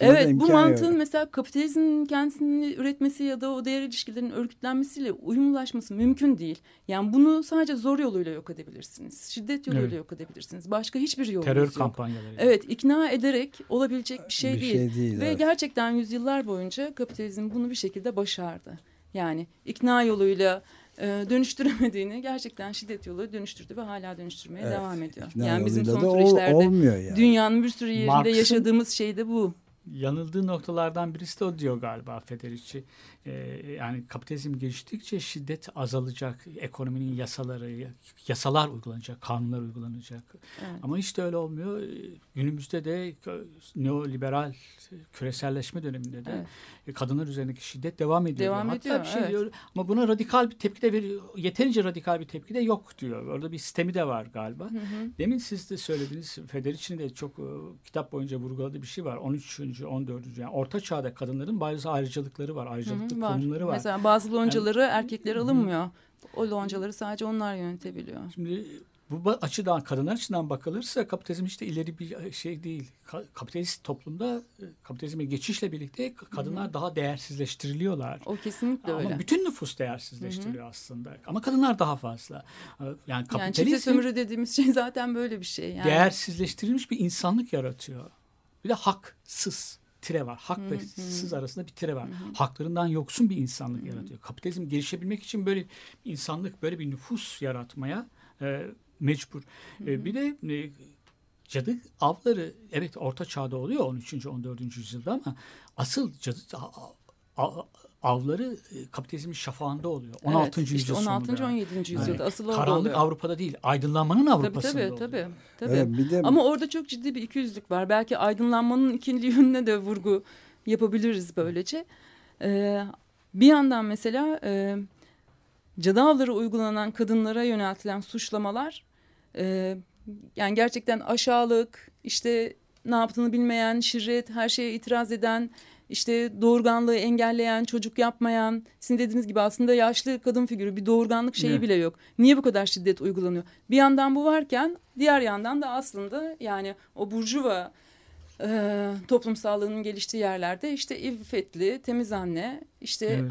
evet bu mantığın yok. mesela kapitalizmin kendisini üretmesi ya da o değer ilişkilerin örgütlenmesiyle uyumlaşması mümkün değil. Yani bunu sadece zor yoluyla yok edebilirsiniz. Şiddet yoluyla Evet. yok edebilirsiniz. Başka hiçbir yolunuz Terör yok. kampanyaları. Evet ikna ederek olabilecek bir şey bir değil. şey değil. Ve evet. gerçekten yüzyıllar boyunca kapitalizm bunu bir şekilde başardı. Yani ikna yoluyla e, dönüştüremediğini gerçekten şiddet yoluyla dönüştürdü ve hala dönüştürmeye Evet, devam ediyor. İkna yani bizim son süreçlerde olmuyor yani. dünyanın bir sürü yerinde Marx'ın- yaşadığımız şey de bu. Yanıldığı noktalardan birisi de o diyor galiba Federici. Ee, yani kapitalizm geliştikçe şiddet azalacak, ekonominin yasaları, yasalar uygulanacak, kanunlar uygulanacak. Evet. Ama hiç de öyle olmuyor. Günümüzde de neoliberal küreselleşme döneminde de Evet. e, kadınlar üzerindeki şiddet devam ediyor. Devam Hatta ediyor, bir şey evet. diyor ama buna radikal bir tepki de veriyor. Yeterince radikal bir tepki de yok diyor. Orada bir sistemi de var galiba. Hı hı. Demin siz de söylediğiniz Federici'nin de çok e, kitap boyunca vurguladığı bir şey var. 13. 14. yani orta çağda kadınların bazı ayrıcalıkları var. Hı Ayrıcalıklı hı, var. konumları var. Mesela bazı loncaları erkekler Hı hı. alınmıyor. O loncaları sadece onlar yönetebiliyor. Şimdi bu açıdan kadınlar açısından bakılırsa kapitalizm işte ileri bir şey değil. Ka- kapitalist toplumda e, kapitalizme geçişle birlikte kadınlar daha değersizleştiriliyorlar. O kesinlikle Ama öyle. bütün nüfus değersizleştiriliyor aslında. Ama kadınlar daha fazla. Ee, Yani Yani çifte kapitalizm sömürü dediğimiz şey zaten böyle bir şey. Yani. değersizleştirilmiş bir insanlık yaratıyor. Bir de haksız tire var. Hak Hı ve hı. sız arasında bir tire var. Haklarından yoksun bir insanlık yaratıyor. Kapitalizm gelişebilmek için böyle insanlık, böyle bir nüfus yaratmaya e, mecbur. E, bir de e, cadı avları evet orta çağda oluyor 13. 14. yüzyılda ama asıl cadı a- a- avları e, kapitalizmin şafağında oluyor. 16. Evet, işte yüzyıl 16. sonunda. 17. yüzyılda Yani asıl orada Karanlık oluyor. Avrupa'da değil, aydınlanmanın Tabii Avrupa'sında tabii oluyor. tabii. tabii. Evet, bir de Ama orada çok ciddi bir ikiyüzlük var. Belki aydınlanmanın ikinci yönüne de vurgu yapabiliriz böylece. Ee, bir yandan mesela e, cadı avları uygulanan kadınlara yöneltilen suçlamalar e, yani gerçekten aşağılık, işte ne yaptığını bilmeyen, şirret, her şeye itiraz eden, işte doğurganlığı engelleyen, çocuk yapmayan, sizin dediğiniz gibi aslında yaşlı kadın figürü bir doğurganlık şeyi Evet. bile yok. Niye bu kadar şiddet uygulanıyor? Bir yandan bu varken diğer yandan da aslında yani o burjuva e, toplumsallığının geliştiği yerlerde işte iffetli, temiz anne, işte Evet.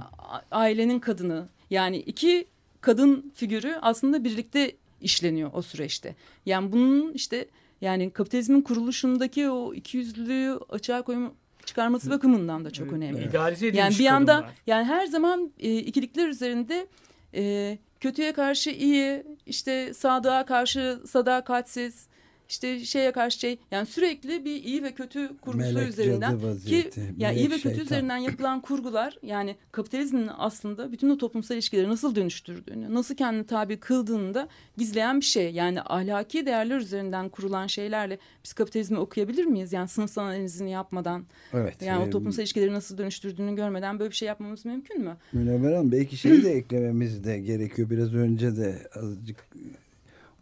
ailenin kadını yani iki kadın figürü aslında birlikte işleniyor o süreçte. Yani bunun işte yani kapitalizmin kuruluşundaki o ikiyüzlülüğü açığa koyma çıkarması bakımından da çok önemli. İdealize edilmiş Yani bir anda kadınlar. yani her zaman e, ikilikler üzerinde e, kötüye karşı iyi, işte sadığa karşı sadakatsiz, işte şeye karşı şey yani sürekli bir iyi ve kötü kurgusu melek üzerinden ki yani iyi ve kötü şeytan. üzerinden yapılan kurgular yani kapitalizmin aslında bütün o toplumsal ilişkileri nasıl dönüştürdüğünü, nasıl kendini tabi kıldığını da gizleyen bir şey. Yani ahlaki değerler üzerinden kurulan şeylerle biz kapitalizmi okuyabilir miyiz? Yani sınıfsal analizini yapmadan Evet. yani e, o toplumsal ilişkileri nasıl dönüştürdüğünü görmeden böyle bir şey yapmamız mümkün mü? Münevver Hanım belki şeyi de eklememiz de gerekiyor. Biraz önce de azıcık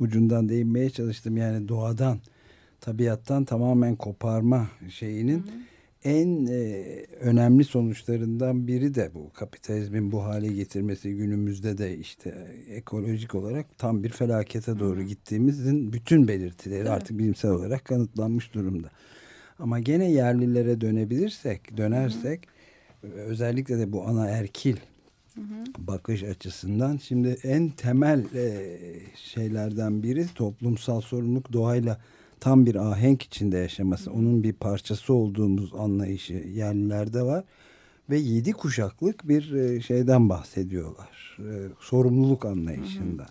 ucundan değinmeye çalıştım. Yani doğadan, tabiattan tamamen koparma şeyinin en e, önemli sonuçlarından biri de bu. Kapitalizmin bu hale getirmesi günümüzde de işte ekolojik olarak tam bir felakete doğru gittiğimizin bütün belirtileri Tabii. artık bilimsel olarak kanıtlanmış durumda. Ama gene yerlilere dönebilirsek, dönersek özellikle de bu ana erkil bakış açısından şimdi en temel e, şeylerden biri toplumsal sorumluluk doğayla tam bir ahenk içinde yaşaması. Onun bir parçası olduğumuz anlayışı yerlilerde var ve yedi kuşaklık bir e, şeyden bahsediyorlar. E, sorumluluk anlayışından.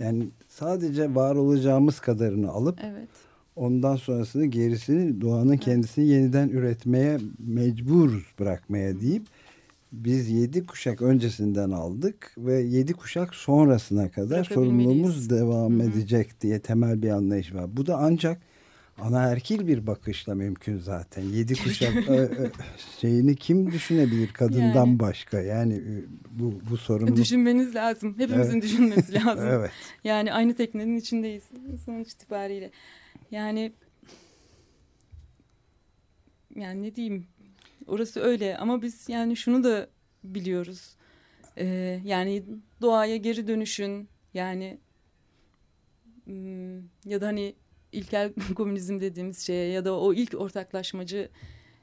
Yani sadece var olacağımız kadarını alıp Evet. Ondan sonrasını gerisini doğanın kendisini yeniden üretmeye mecburuz bırakmaya deyip biz yedi kuşak öncesinden aldık ve yedi kuşak sonrasına kadar sorumluluğumuz devam Hı hı. edecek diye temel bir anlayış var. Bu da ancak anaerkil bir bakışla mümkün zaten. Yedi kuşak şeyini kim düşünebilir kadından Yani. başka? Yani e, bu bu sorumluluk. Düşünmeniz lazım. Hepimizin Evet. düşünmesi lazım. Evet. Yani aynı teknenin içindeyiz sonuç itibariyle. Yani yani ne diyeyim orası öyle ama biz yani şunu da biliyoruz. Ee, yani doğaya geri dönüşün yani hmm, ya da hani ilkel komünizm dediğimiz şeye ya da o ilk ortaklaşmacı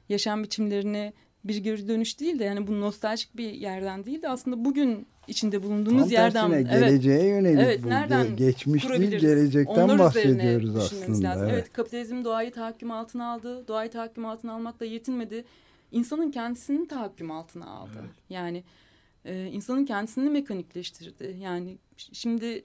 yaşam biçimlerine bir geri dönüş değil de yani bu nostaljik bir yerden değil de aslında bugün içinde bulunduğumuz Tam yerden tersine evet geleceğe yönelik Evet, bu. nereden Ge- Geçmiş değil gelecekten Onlar bahsediyoruz aslında. lazım. Evet. Evet. kapitalizm doğayı tahakküm altına aldı. Doğayı tahakküm altına almakla yetinmedi. İnsanın kendisini tahakküm altına aldı. Yani e, insanın kendisini mekanikleştirdi. Yani şimdi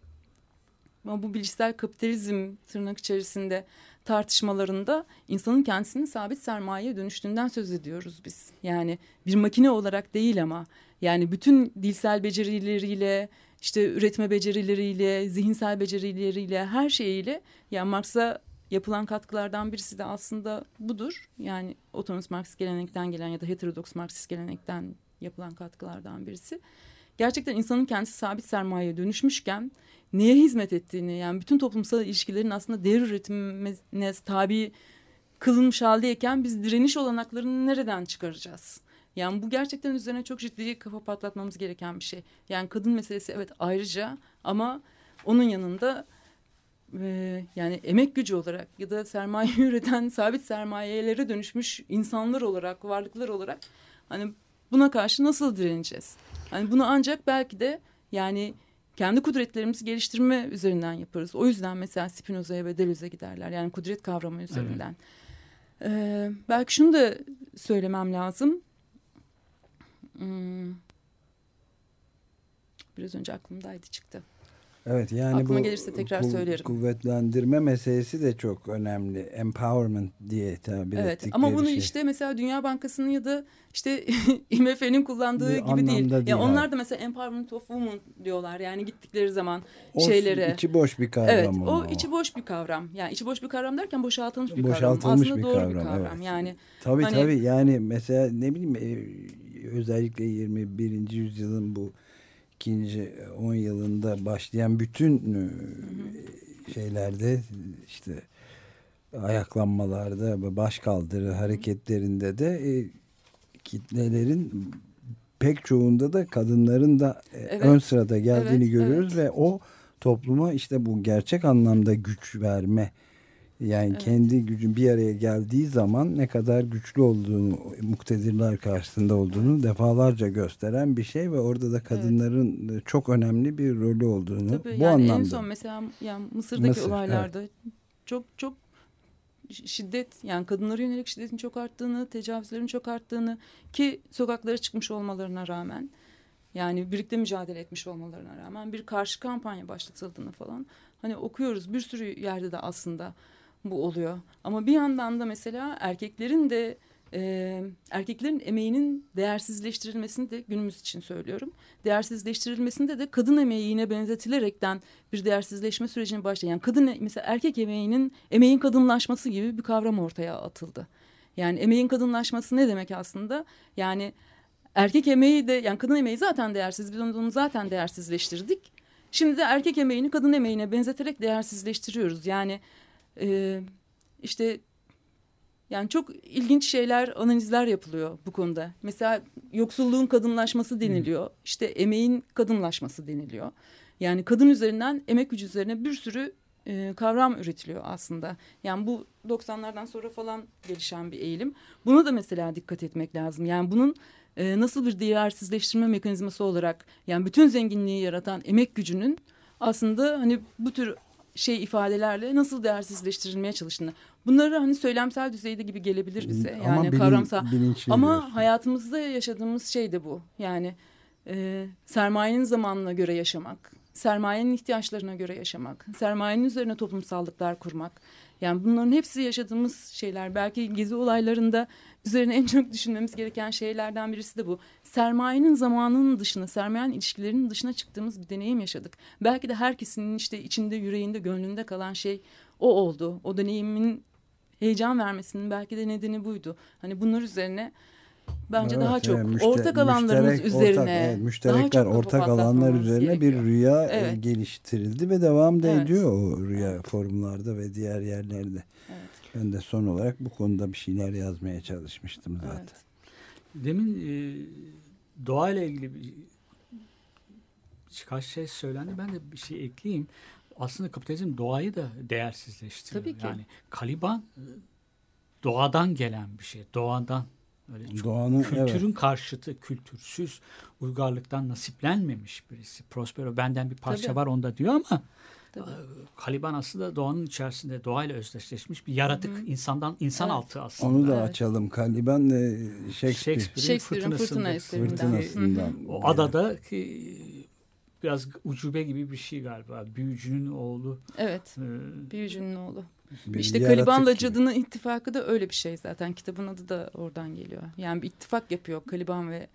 bu bilişsel kapitalizm tırnak içerisinde tartışmalarında insanın kendisinin sabit sermayeye dönüştüğünden söz ediyoruz biz. Yani bir makine olarak değil ama yani bütün dilsel becerileriyle, işte üretme becerileriyle, zihinsel becerileriyle, her şeyiyle yani Marx'a yapılan katkılardan birisi de aslında budur. Yani otonomist Marksist gelenekten gelen ya da heterodoks Marksist gelenekten yapılan katkılardan birisi. Gerçekten insanın kendisi sabit sermayeye dönüşmüşken neye hizmet ettiğini yani bütün toplumsal ilişkilerin aslında değer üretimine tabi kılınmış haldeyken biz direniş olanaklarını nereden çıkaracağız? Yani bu gerçekten üzerine çok ciddi kafa patlatmamız gereken bir şey. Yani kadın meselesi evet ayrıca ama onun yanında e, yani emek gücü olarak ya da sermaye üreten sabit sermayelere dönüşmüş insanlar olarak, varlıklar olarak hani buna karşı nasıl direneceğiz? Hani bunu ancak belki de yani kendi kudretlerimizi geliştirme üzerinden yaparız. O yüzden mesela Spinoza'ya ve Deleuze'e giderler. Yani kudret kavramı üzerinden. Ee, belki şunu da söylemem lazım. Hmm. Biraz önce aklımdaydı çıktı. Evet yani Aklıma bu gelirse tekrar ku- söylerim. Kuvvetlendirme meselesi de çok önemli. Empowerment diye tabir Evet ettikleri ama bunu şey. işte mesela Dünya Bankası'nın ya da işte IMF'nin kullandığı Bu gibi değil. değil, Ya onlar da mesela empowerment of women diyorlar. Yani gittikleri zaman O şeylere. içi boş bir kavram Evet, ama o içi boş bir kavram. Yani içi boş bir kavram derken boşaltılmış bir Boşaltılmış kavram. Aslında bir doğru kavram, bir kavram. evet. Yani Tabii Hani- tabii yani mesela ne bileyim e, özellikle 21. yüzyılın bu ikinci 10 yılında başlayan bütün e, şeylerde işte ayaklanmalarda ve baş kaldırı hareketlerinde de e, kitlelerin pek çoğunda da kadınların da e, Evet. ön sırada geldiğini Evet, görüyoruz ve o topluma işte bu gerçek anlamda güç verme yani Evet. kendi gücün bir araya geldiği zaman ne kadar güçlü olduğunu, muktedirler karşısında olduğunu defalarca gösteren bir şey ve orada da kadınların çok önemli bir rolü olduğunu tabii bu yani anlamda. en son mesela yani Mısır'daki Mısır, olaylarda çok çok şiddet yani kadınlara yönelik şiddetin çok arttığını, tecavüzlerin çok arttığını ki sokaklara çıkmış olmalarına rağmen yani birlikte mücadele etmiş olmalarına rağmen bir karşı kampanya başlatıldığını falan hani okuyoruz bir sürü yerde de aslında bu oluyor. Ama bir yandan da mesela erkeklerin de e, erkeklerin emeğinin değersizleştirilmesini de günümüz için söylüyorum. Değersizleştirilmesinde de kadın emeği yine benzetilerekten bir değersizleşme sürecine başlayan yani kadın mesela erkek emeğinin emeğin kadınlaşması gibi bir kavram ortaya atıldı. Yani emeğin kadınlaşması ne demek aslında? Yani erkek emeği de yani kadın emeği zaten değersiz. Biz onu zaten değersizleştirdik. Şimdi de erkek emeğini kadın emeğine benzeterek değersizleştiriyoruz. Yani e, işte yani çok ilginç şeyler, analizler yapılıyor bu konuda. Mesela yoksulluğun kadınlaşması deniliyor. İşte emeğin kadınlaşması deniliyor. Yani kadın üzerinden emek gücü üzerine bir sürü e, kavram üretiliyor aslında. Yani bu 90'lardan sonra falan gelişen bir eğilim. Buna da mesela dikkat etmek lazım. Yani bunun e, nasıl bir değersizleştirme mekanizması olarak yani bütün zenginliği yaratan emek gücünün aslında hani bu tür şey ifadelerle nasıl değersizleştirilmeye çalıştığını. Bunları hani söylemsel düzeyde gibi gelebilir bize. Yani Ama bilin- kavramsal. Ama diyorsun. hayatımızda yaşadığımız şey de bu. Yani e, sermayenin zamanına göre yaşamak, sermayenin ihtiyaçlarına göre yaşamak, sermayenin üzerine toplumsallıklar kurmak. Yani bunların hepsi yaşadığımız şeyler. Belki gezi olaylarında üzerine en çok düşünmemiz gereken şeylerden birisi de bu. Sermayenin zamanının dışına, sermayenin ilişkilerinin dışına çıktığımız bir deneyim yaşadık. Belki de herkesin işte içinde, yüreğinde, gönlünde kalan şey o oldu. O deneyimin heyecan vermesinin belki de nedeni buydu. Hani bunlar üzerine bence Evet, daha çok evet, müşte- ortak alanlarımız müşterek, üzerine ortak, evet, daha müşterekler ortak alanlar üzerine bir gerekiyor. rüya e, Evet. geliştirildi ve devam da Evet. ediyor o rüya forumlarda ve diğer yerlerde. Evet. Ben de son olarak bu konuda bir şeyler yazmaya çalışmıştım zaten. Evet. Demin e, doğayla ilgili bir, birkaç şey söylendi. Ben de bir şey ekleyeyim. Aslında kapitalizm doğayı da değersizleştiriyor. Tabii ki. Yani Kaliban e, doğadan gelen bir şey. Doğadan. Öyle çok Doğanın kültürün evet. karşıtı, kültürsüz, uygarlıktan nasiplenmemiş birisi. Prospero benden bir parça Tabii. var onda diyor ama Tabii. e, Kaliban aslında doğanın içerisinde doğayla özdeşleşmiş bir yaratık. insandan insan Evet. altı aslında. Onu da Evet. açalım. Caliban e, Shakespeare, Shakespeare'in, Shakespeare'in fırtınasında. fırtına eserinden. fırtınasından. O adada ki biraz ucube gibi bir şey galiba. Büyücünün oğlu Evet. e, Büyücünün oğlu. Bir İşte Kaliban'la gibi. Cadının ittifakı da öyle bir şey zaten. Kitabın adı da oradan geliyor. Yani bir ittifak yapıyor Kaliban ve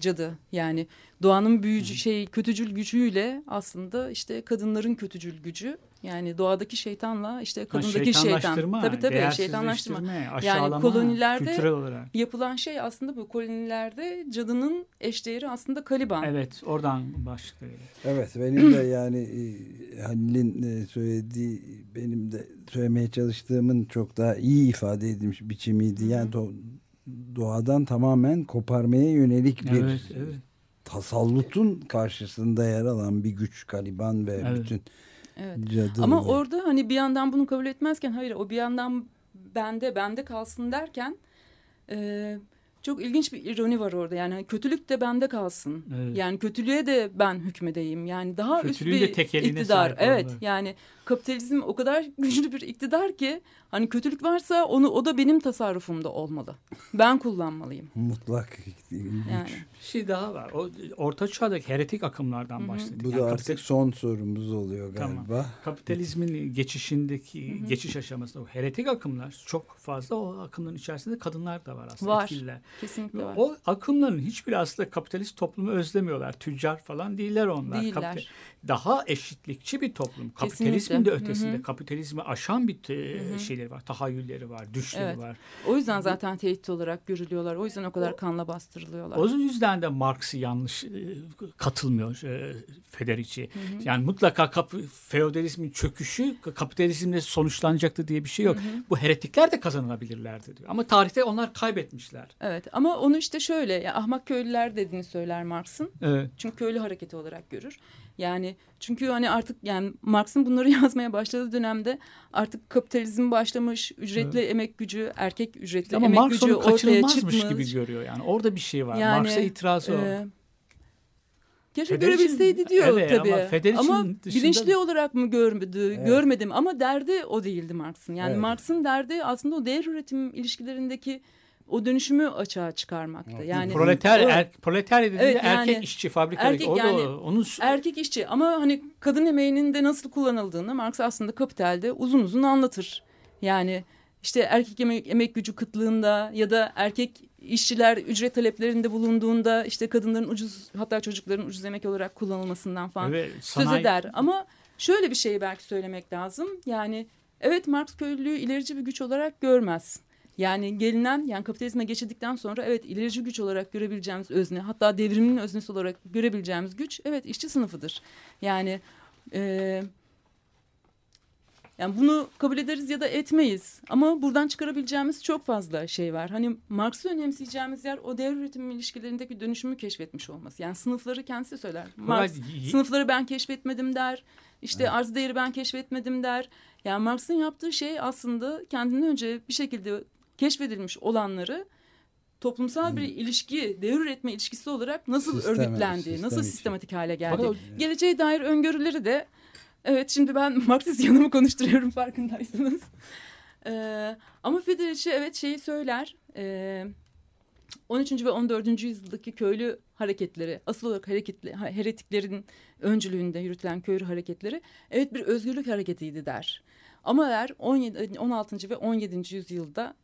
Cadı. Yani doğanın büyücü şey kötücül gücüyle aslında işte kadınların kötücül gücü. Yani doğadaki şeytanla işte Ha, kadındaki şeytan. şeytanlaştırma, Tabii tabii şeytanlaştırma. aşağılama, kolonilerde-. Yapılan şey aslında bu kolonilerde cadının eşdeğeri aslında Kaliban. Evet oradan başlıyor. Evet benim de yani e, Halil'in e, söylediği benim de söylemeye çalıştığımın çok daha iyi ifade edilmiş biçimiydi. Yani do- doğadan tamamen koparmaya yönelik bir Evet, evet. tasallutun karşısında yer alan bir güç Kaliban ve Evet. bütün Evet. cadı. Ama orada hani bir yandan bunu kabul etmezken hayır o bir yandan bende bende kalsın derken e, çok ilginç bir ironi var orada. Yani kötülük de bende kalsın. Evet. Yani kötülüğe de ben hükmedeyim. Yani daha Kötülüğün üst de bir iktidar. Evet yani kapitalizm o kadar güçlü bir iktidar ki hani kötülük varsa onu o da benim tasarrufumda olmalı. Ben kullanmalıyım. mutlak güç. Yani. Bir şey daha var. O orta çağdaki heretik akımlardan Hı hı. bahsettik. Bu Yani da kapital- artık son sorumuz oluyor Tamam. galiba. kapitalizmin geçişindeki geçiş aşamasında o heretik akımlar çok fazla o akımların içerisinde kadınlar da var aslında Var. etkililer. Kesinlikle var. O akımların hiçbiri aslında kapitalist toplumu özlemiyorlar. Tüccar falan değiller onlar. Değiller. Kapita- daha eşitlikçi bir toplum. Kapitalizmin de ötesinde. Hı hı. Kapitalizmi aşan bir e, şeyleri var. Tahayyülleri var, düşleri Evet. var. O yüzden zaten tehdit olarak görülüyorlar. O yüzden o kadar O- kanla bastırılıyorlar. O yüzden de Marx'ı yanlış e, katılmıyor e, Federici. Yani mutlaka kap feodalizmin çöküşü kapitalizmle sonuçlanacaktı diye bir şey yok. Bu heretikler de kazanılabilirlerdi diyor. Ama tarihte onlar kaybetmişler. Evet ama onu işte şöyle ya ahmak köylüler dediğini söyler Marx'ın. Evet. Çünkü köylü hareketi olarak görür. Yani çünkü hani artık yani Marx'ın bunları yazmaya başladığı dönemde artık kapitalizm başlamış, ücretli emek gücü, erkek ücretli Ama emek Marx gücü ortaya çıkmış. gibi görüyor yani. Orada bir şey var. Yani, Marx'a itirazı o. Ee, Keşke Federicin- görebilseydi diyor Evet, tabii. ama Federicin Ama dışında- bilinçli olarak mı görmedi, Evet. görmedim ama derdi o değildi Marx'ın. Yani Evet. Marx'ın derdi aslında o değer üretim ilişkilerindeki o dönüşümü açığa çıkarmakta. Yani proleter o- er, proletarya dediğinde Evet, yani erkek işçi fabrikadaki erkek orada yani onun erkek işçi ama hani kadın emeğinin de nasıl kullanıldığını Marx aslında Kapital'de uzun uzun anlatır. Yani işte erkek emek, emek gücü kıtlığında ya da erkek işçiler ücret taleplerinde bulunduğunda işte kadınların ucuz hatta çocukların ucuz emek olarak kullanılmasından falan Evet, söz sanayi- eder. Ama şöyle bir şey belki söylemek lazım. Yani evet Marx köylülüğü ilerici bir güç olarak görmez. Yani gelinen yani kapitalizme geçildikten sonra evet ilerici güç olarak görebileceğimiz özne hatta devrimin öznesi olarak görebileceğimiz güç evet işçi sınıfıdır. Yani e, yani bunu kabul ederiz ya da etmeyiz. Ama buradan çıkarabileceğimiz çok fazla şey var. Hani Marx'ı önemseyeceğimiz yer o devir üretim ilişkilerindeki dönüşümü keşfetmiş olması. Yani sınıfları kendisi söyler. Marx sınıfları ben keşfetmedim der. İşte arz değeri ben keşfetmedim der. Yani Marx'ın yaptığı şey aslında kendinden önce bir şekilde keşfedilmiş olanları toplumsal bir ilişki, devir üretme ilişkisi olarak nasıl Sistem- örgütlendiği, sistem nasıl için. sistematik hale geldi. Fakat Geleceğe dair öngörüleri de evet şimdi ben Marksist yanımı konuşturuyorum farkındaysanız. Ee, ama Federici evet şeyi söyler. Ee, 13. ve 14. yüzyıldaki köylü hareketleri, asıl olarak hareketli, ha- heretiklerin öncülüğünde yürütülen köylü hareketleri evet bir özgürlük hareketiydi der. Ama der 17, 16. ve 17. yüzyılda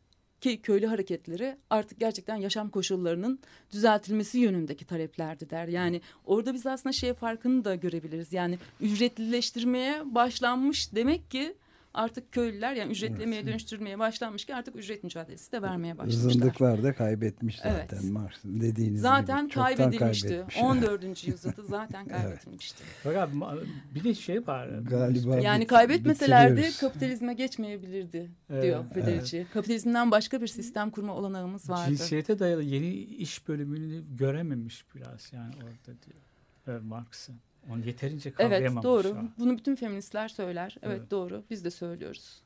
ki köylü hareketleri artık gerçekten yaşam koşullarının düzeltilmesi yönündeki taleplerdi der. Yani orada biz aslında şey farkını da görebiliriz. Yani ücretlileştirmeye başlanmış demek ki artık köylüler yani ücretlemeye dönüştürmeye başlanmış ki artık ücret mücadelesi de vermeye başlamışlar. Zındıklar da kaybetmiş Evet. zaten Marx'ın dediğiniz Zaten gibi. Çoktan kaybedilmişti. kaybetmiş. 14. yüzyılda zaten kaybedilmişti. Fakat ma- bir de şey var. Galiba Yani kaybetmeselerdi bitiriyoruz. kapitalizme geçmeyebilirdi Evet, diyor Federici. Kapitalizmden başka bir sistem kurma olanağımız vardı. Cinsiyete dayalı yeni iş bölümünü görememiş biraz yani orada diyor. Evet, Marx'ın. Onu yeterince Evet kavrayamamış. doğru. o. Bunu bütün feministler söyler. Evet, Evet. doğru. Biz de söylüyoruz.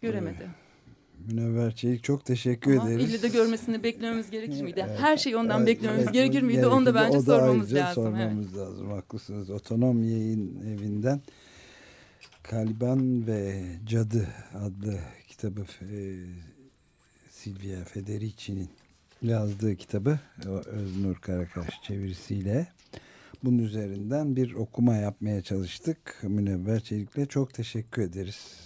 Göremedi. Münevver Çelik çok teşekkür Ama ederiz. ille de görmesini beklememiz gerekir miydi? Evet, Her şeyi ondan evet, beklememiz evet, gerekir miydi? Onu da bence O da sormamız ayrıca lazım. Evet. Sormamız lazım. Haklısınız. Otonom Yayın Evi'nden Kaliban ve Cadı adlı kitabı e, Silvia Federici'nin yazdığı kitabı o Öznur Karakaş çevirisiyle bunun üzerinden bir okuma yapmaya çalıştık. Münevver Çelik'le çok teşekkür ederiz.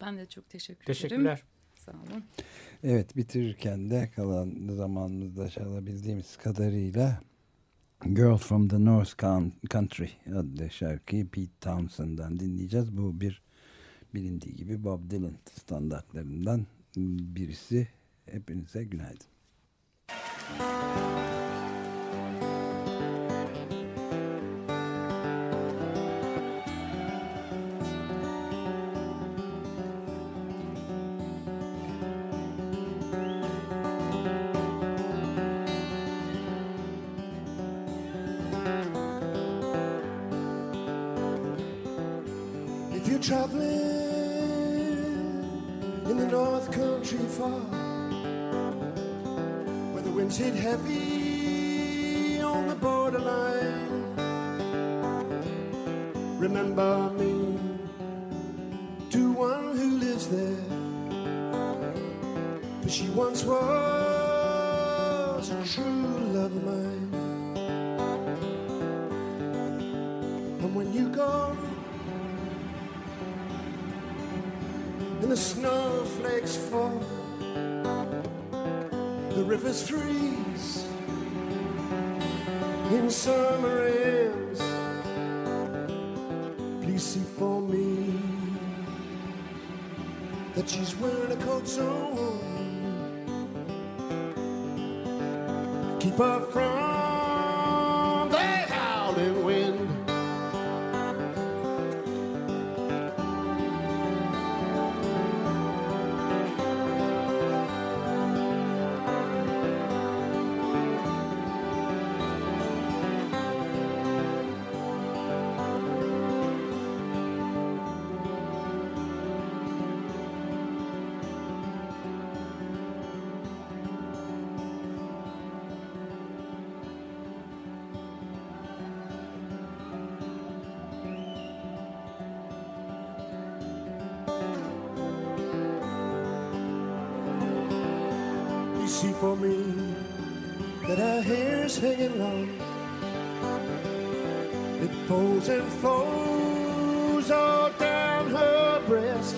Ben de çok teşekkür Teşekkürler. ederim. Sağ olun. Evet bitirirken de kalan zamanımızda çalabildiğimiz kadarıyla Girl from the North Coun- Country adlı şarkıyı Pete Townsend'dan dinleyeceğiz. Bu bir bilindiği gibi Bob Dylan standartlarından birisi. Hepinize günaydın. The rivers freeze in summer ends. Please see for me that she's wearing a coat so warm. Keep her from long. It falls and flows all down her breast.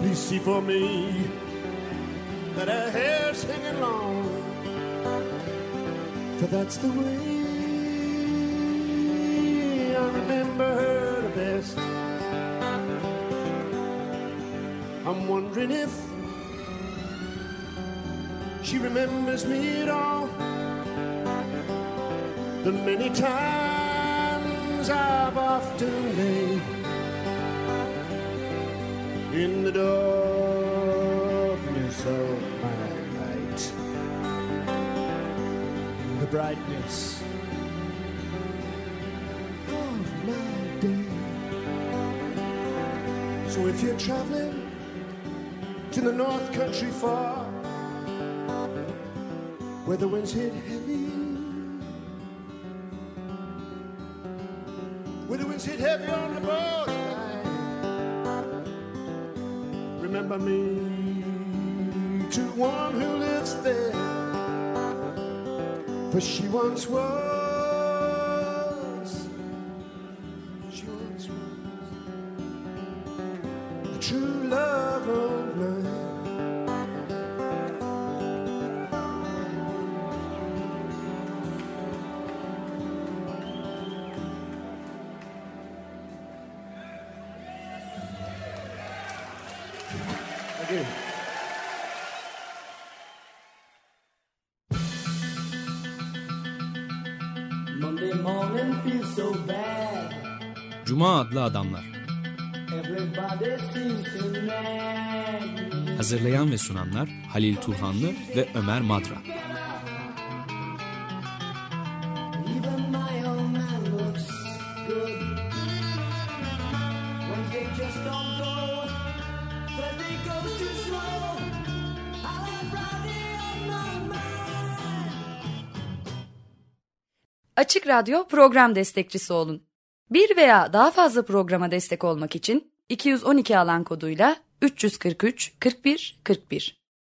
Please see for me that her hair's hanging long. For that's the way I remember her the best. I'm wondering if she remembers me at all. The many times I've often laid in the darkness of my night, the brightness of my day. So if you're traveling to the north country far, where the winds hit heavy. Heavy on the borderline. Remember me to one who lives there. For she once was. Hazırlayan ve sunanlar Halil Turhanlı ve Ömer Madra. Açık Radyo program destekçisi olun. Bir veya daha fazla programa destek olmak için 212 alan koduyla 343 41 41